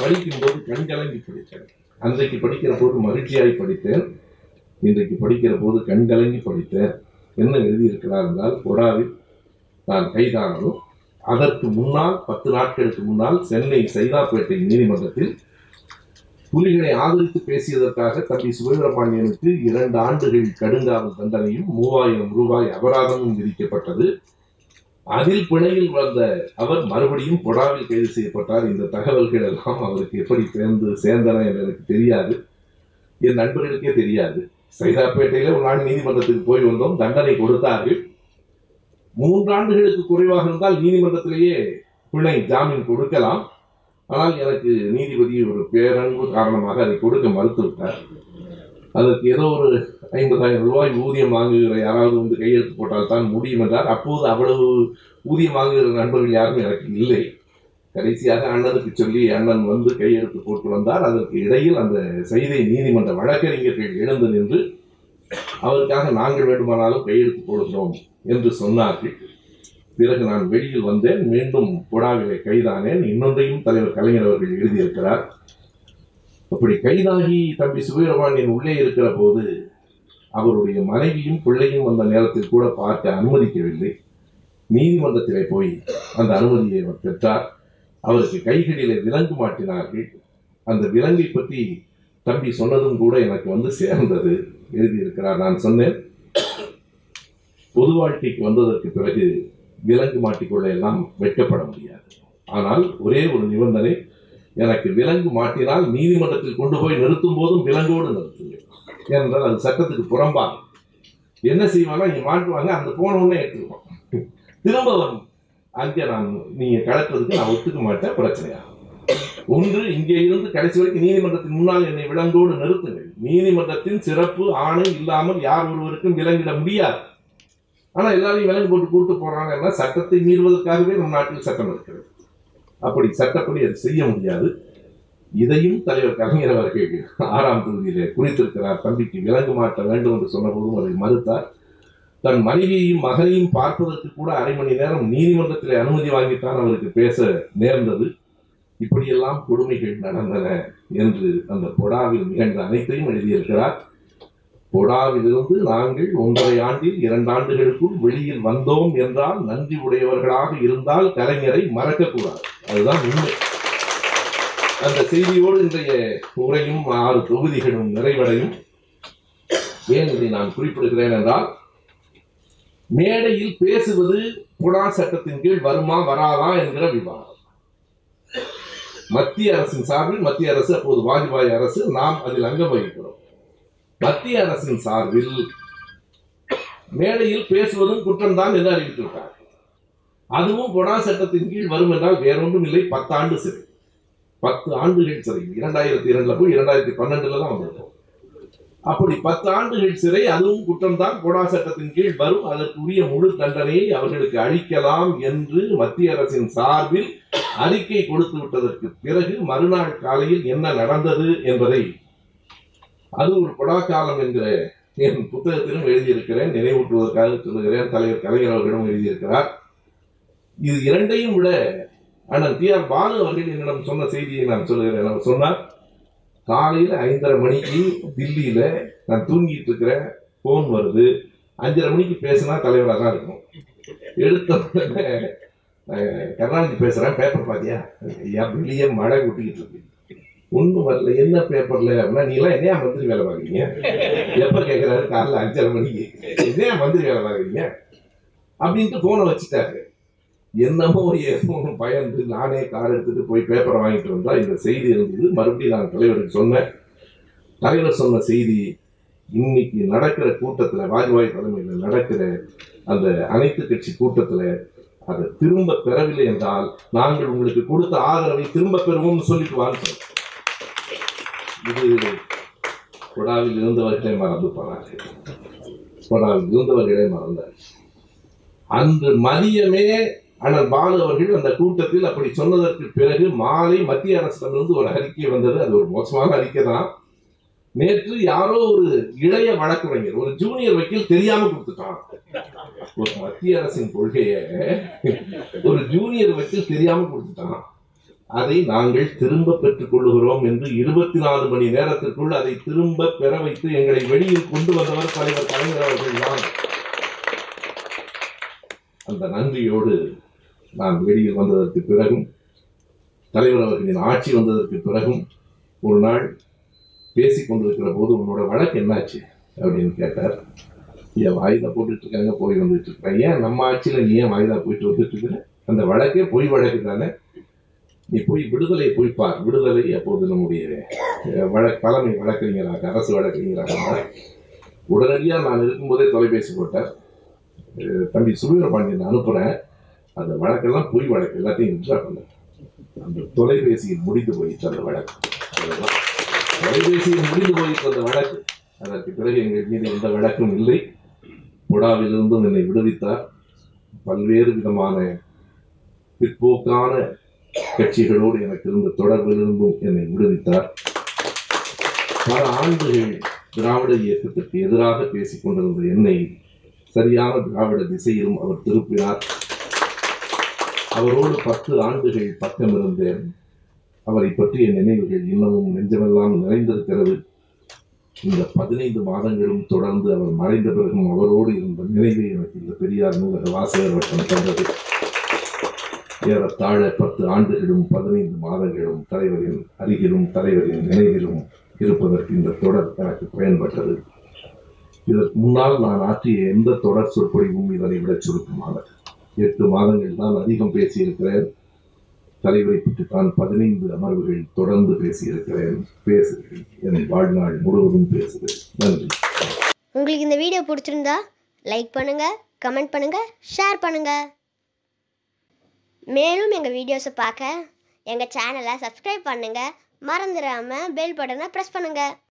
படிக்கும்போது கண்கலங்கி படித்தேன். அன்றைக்கு படிக்கிற போது மகிழ்ச்சியாய் படித்தேன். இன்றைக்கு படிக்கிற போது கண்கலங்கி படித்தேன். என்ன எழுதியிருக்கிறார் என்றால் கொடாவில் நான் கைதானதும் அதற்கு முன்னால் பத்து நாட்களுக்கு முன்னால் சென்னை சைதாப்பேட்டை நீதிமன்றத்தில் புலிகளை ஆதரித்து பேசியதற்காக தம்பி சுப்பிரமணியனுக்கு இரண்டு ஆண்டுகள் கடுங்காவல் தண்டனையும் மூவாயிரம் ரூபாய் அபராதமும் விதிக்கப்பட்டது. அதில் பிணையில் வந்த அவர் மறுபடியும் கொடாவில் கைது செய்யப்பட்டார். இந்த தகவல்கள் எல்லாம் அவருக்கு எப்படி சேர்ந்து சேர்ந்தன என்று எனக்கு தெரியாது. என் நண்பர்களுக்கே தெரியாது. சைதாப்பேட்டையில ஒரு நாள் நீதிமன்றத்துக்கு போய் வந்தோம். தண்டனை கொடுத்தார்கள். மூன்றாண்டுகளுக்கு குறைவாக இருந்தால் நீதிமன்றத்திலேயே பிணை ஜாமீன் கொடுக்கலாம். ஆனால் எனக்கு நீதிபதி ஒரு பேரன்பு காரணமாக அதை கொடுக்க மறுத்துவிட்டார். அதற்கு ஏதோ ஒரு ஐம்பதாயிரம் ரூபாய் ஊதியம் வாங்குகிற யாராவது வந்து கையெழுத்து போட்டால் தான் முடியும் என்றார். அப்போது அவ்வளவு ஊதியம் வாங்குகிற நண்பர்கள் யாரும் எனக்கு இல்லை. கடைசியாக அண்ணனுக்கு சொல்லி அண்ணன் வந்து கையெழுத்து போட்டு வந்தார். அதற்கு இடையில் அந்த செய்தி நீதிமன்ற வழக்கறிஞர்கள் எழுந்து நின்று அவருக்காக நாங்கள் வேண்டுமானாலும் கையெழுத்து போடுகிறோம் என்று சொன்னார்கள். பிறகு நான் வெளியில் வந்தேன். மீண்டும் கொடாவிலே கைதானேன். இன்னொன்றையும் தலைவர் கலைஞர் அவர்கள் எழுதியிருக்கிறார். அப்படி கைதாகி தம்பி சுப்பிரமணியன் உள்ளே இருக்கிற போது அவருடைய மனைவியும் பிள்ளையும் வந்த நேரத்தில் கூட பார்க்க அனுமதிக்கவில்லை. நீதிமன்றத்திலே போய் அந்த அனுமதியை அவர் பெற்றார். அவருக்கு கைகளிலே விலங்கு மாட்டினார்கள். அந்த விலங்கை பற்றி தம்பி சொன்னதும் கூட எனக்கு வந்து சேர்ந்தது. எழுதியிருக்கிறார் நான் சொன்னேன். பொது வாழ்க்கைக்கு வந்ததற்கு பிறகு விலங்கு மாட்டிக்கொள்ள எல்லாம் வெட்கப்பட முடியாது. ஆனால் ஒரே ஒரு நிபந்தனை எனக்கு விலங்கு மாட்டினால் நீதிமன்றத்தில் கொண்டு போய் நிறுத்தும் போதும் விலங்கோடு நிறுத்துங்கள் ஏனென்றால் அது சட்டத்துக்கு புறம்பாகும். என்ன செய்வாங்க இங்க மாட்டுவாங்க அந்த போன உடனே எடுத்துக்குவோம் திரும்ப வரும். அங்கே நான் நீங்க கலட்டுறதுக்கு நான் ஒத்துக்க மாட்டேன் பிரச்சனையா ஒன்று இங்கே இருந்து கடைசி வரைக்கும் நீதிமன்றத்தின் முன்னால் என்னை விலங்கோடு நிறுத்துங்கள். நீதிமன்றத்தின் சிறப்பு ஆணை இல்லாமல் யார் ஒருவருக்கும் விலங்கிட முடியாது. ஆனா எல்லாரையும் விலங்கு போட்டு கூட்டு போறாங்கன்னா சட்டத்தை மீறுவதற்காகவே நம் நாட்டில் சட்டம் இருக்கிறது. அப்படி சட்டப்படி அது செய்ய முடியாது. இதையும் தலைவர் கலைஞர் அவர்கள் ஆறாம் தொகுதியிலே குறித்திருக்கிறார். தம்பிக்கு விலங்கு மாட்ட வேண்டும் என்று சொன்னபோதும் அதை மறுத்தார். தன் மனைவியையும் மகளையும் பார்ப்பதற்கு கூட அரை மணி நேரம் நீதிமன்றத்தில் அனுமதி வாங்கித்தான் அவருக்கு பேச நேர்ந்தது. இப்படியெல்லாம் கொடுமைகள் நடந்தன என்று அந்த பொடாவில் நிகழ்ந்த அனைத்தையும் எழுதியிருக்கிறார். பொடாவிலிருந்து நாங்கள் ஒன்றரை ஆண்டில் இரண்டு ஆண்டுகளுக்குள் வெளியில் வந்தோம் என்றால் நன்றி உடையவர்களாக இருந்தால் கலைஞரை மறக்கக்கூடாது. அதுதான் உண்மை. அந்த செய்தியோடு இன்றைய உரையும் ஆறு தொகுதிகளும் நிறைவடையும். ஏன் இதை நான் குறிப்பிடுகிறேன் என்றால் மேடையில் பேசுவது புடா சட்டத்தின் கீழ் வருமா வராதா என்கிற விவாதம். மத்திய அரசின் சார்பில் மத்திய அரசு அப்போது வாஜ்பாய் அரசு நாம் அதில் அங்கம் வகிக்கிறோம் மத்திய அரசின் சார்பில் மேடையில் பேசுவதும் குற்றம்தான் என்று அறிவித்திருக்கார் அதுவும் பொடா சட்டத்தின் கீழ் வரும் என்றால் வேறொன்றும் இல்லை பத்தாண்டு சிறை. பத்து ஆண்டுகள் சிறை. இரண்டாயிரத்தி இரண்டுல போய் இரண்டாயிரத்தி பன்னெண்டுல தான் வந்திருக்கோம். அப்படி பத்து ஆண்டுகள் சிறை அதுவும் குற்றம்தான். கொடா சட்டத்தின் கீழ் வரும். அதற்குரிய முழு தண்டனையை அவர்களுக்கு அளிக்கலாம் என்று மத்திய அரசின் சார்பில் அறிக்கை கொடுத்து விட்டதற்கு பிறகு மறுநாள் காலையில் என்ன நடந்தது என்பதை அது ஒரு கொடா காலம் என்கிற என் புத்தகத்திலும் எழுதியிருக்கிறேன். நினைவூட்டுவதற்காக சொல்லுகிறேன். தலைவர் கலைஞர் அவர்களிடம் எழுதியிருக்கிறார். இது இரண்டையும் விட ஆனால் டி ஆர் பாலு அவர்கள் என்னிடம் சொன்ன செய்தியை நான் சொல்லுகிறேன். அவர் சொன்னார் காலையில் ஐந்தரை மணிக்கு தில்லியில் நான் தூங்கிட்டு இருக்கிறேன் ஃபோன் வருது. அஞ்சரை மணிக்கு பேசினா தலைவராக தான் இருக்கும். எடுத்த உடனே பேசுகிறேன் கருணாநிதி பேப்பர் பார்த்தியா ஐயா வெளியே மழை கொட்டிக்கிட்டு இருக்கு. ஒன்றும் வரல. என்ன பேப்பரில் அப்படின்னா நீலாம் எல்லாம் என்னையா மந்திரி வேலை பார்க்குறீங்க? எப்போ கேட்குறாரு காலைல அஞ்சரை மணிக்கு. என்னையா மந்திரி வேலை பார்க்குறீங்க? அப்படின்ட்டு ஃபோனை வச்சுட்டாரு. என்னமோ ஏதோ பயந்து நானே கார் எடுத்துட்டு போய் பேப்பரை வாங்கிட்டு வந்தா இந்த செய்தி இருந்தது. மறுபடியும் நான் தலைவருக்கு சொன்னேன். தலைவர் சொன்ன செய்தி இன்னைக்கு நடக்கிற கூட்டத்தில் வாஜ்பாய் தலைமையில் நடக்கிற அந்த அனைத்து கட்சி கூட்டத்தில் அதை திரும்ப பெறவில்லை என்றால் நாங்கள் உங்களுக்கு கொடுத்த ஆதரவை திரும்ப பெறுவோம்னு சொல்லிட்டு வாழ்க்கை இது கொடாவில் இருந்தவர்களே மறந்து போனார்கள் கொடாவில் இருந்தவர்களே மறந்தார் அன்று மதியமே ஆனால் பாலு அவர்கள் அந்த கூட்டத்தில் அப்படி சொன்னதற்கு பிறகு மாலை மத்திய அரசிடமிருந்து ஒரு அறிக்கை வந்தது. அது ஒரு மோசமான அறிக்கை தான். நேற்று யாரோ ஒரு இளைய வழக்கறிஞர் ஒரு ஜூனியர் வக்கீல் தெரியாம கொடுத்துட்டான். ஒரு மத்திய அரசின் கொள்கையை ஒரு ஜூனியர் வக்கீல் தெரியாம கொடுத்துட்டான். அதை நாங்கள் திரும்ப பெற்றுக் கொள்ளுகிறோம் என்று இருபத்தி நாலு மணி நேரத்திற்குள் அதை திரும்ப பெற வைத்து எங்களை வெளியில் கொண்டு வந்தவர் தலைவர் கலைஞர் அவர்கள் தான் அந்த நன்றியோடு நான் வெளியில் வந்ததற்கு பிறகும் தலைவர் அவர்களின் ஆட்சி வந்ததற்கு பிறகும் ஒரு நாள் பேசி கொண்டிருக்கிற போது உன்னோட வழக்கு என்னாச்சு? அப்படின்னு கேட்டார். ஏன் வாய்தா போட்டுட்டு இருக்காங்க போய் வந்துட்டு இருக்கேன் ஏன் நம்ம ஆட்சியில் நீ ஏன் வாய்தா போயிட்டு வந்துட்டு இருக்கிற அந்த வழக்கே பொய் வழக்கு தானே. நீ போய் விடுதலை போய் பார். விடுதலை அப்போது நம்முடைய அஹ், வழக்கு தலைமை வழக்கறிஞராக அரசு வழக்கறிஞராக உடனடியாக நான் இருக்கும்போதே தொலைபேசி போட்டார். அஹ், தம்பி சுவீரபாண்டியன் அனுப்புகிறேன் அந்த வழக்கெல்லாம் பொய் வழக்கு எல்லாத்தையும் இன்ட்ரா பண்ண. அந்த தொலைபேசியில் முடிந்து போயிட்டு அந்த வழக்கு. தொலைபேசியில் முடிந்து போயிட்டு அந்த வழக்கு. அதற்கு பிறகு எங்கள் மீது எந்த வழக்கும் இல்லை. புடாவிலிருந்தும் என்னை விடுவித்தார். பல்வேறு விதமான பிற்போக்கான கட்சிகளோடு எனக்கு இருந்த தொடர்பிலிருந்தும் என்னை விடுவித்தார். பல ஆண்டுகள் திராவிட இயக்கத்திற்கு எதிராக பேசிக் கொண்டிருந்த என்னை சரியான திராவிட திசையிலும் அவர் திருப்பினார். அவரோடு பத்து ஆண்டுகள் பக்கம் இருந்தேன் அவரை பற்றிய நினைவுகள் இன்னமும் நெஞ்சமெல்லாம் நிறைந்திருக்கிறது. இந்த பதினைந்து மாதங்களும் தொடர்ந்து அவர் மறைந்த பிறகும் அவரோடு இருந்த நினைவு எனக்கு இந்த பெரியார் நூலக வாசகர் வட்டம் தந்தது ஏறத்தாழ பத்து ஆண்டுகளும் பதினைந்து மாதங்களும் தலைவரின் அருகிலும் தலைவரின் நினைவிலும் இருப்பதற்கு இந்த தொடர் எனக்கு பயன்பட்டது. இதற்கு முன்னால் நான் ஆற்றிய எந்த தொடர் சொற்பொழிவும் இதனை விட சுருக்கமானது. எட்டு மாதங்கள் தான் அதிகம் பேசியிருக்கிறேன். தலைவரை பற்றி தான் பதினைந்து அமர்வுகள் தொடர்ந்து பேசியிருக்கிறேன். பேசுகிறேன். என் வாழ்நாள் முழுவதும் பேசுகிறேன். நன்றி. உங்களுக்கு இந்த வீடியோ பிடிச்சிருந்தா லைக் பண்ணுங்க கமெண்ட் பண்ணுங்க ஷேர் பண்ணுங்க. மேலும் எங்கள் வீடியோஸை பார்க்க எங்கள் சேனலை சப்ஸ்கிரைப் பண்ணுங்க. மறந்துடாம பெல் பட்டனை ப்ரெஸ் பண்ணுங்க.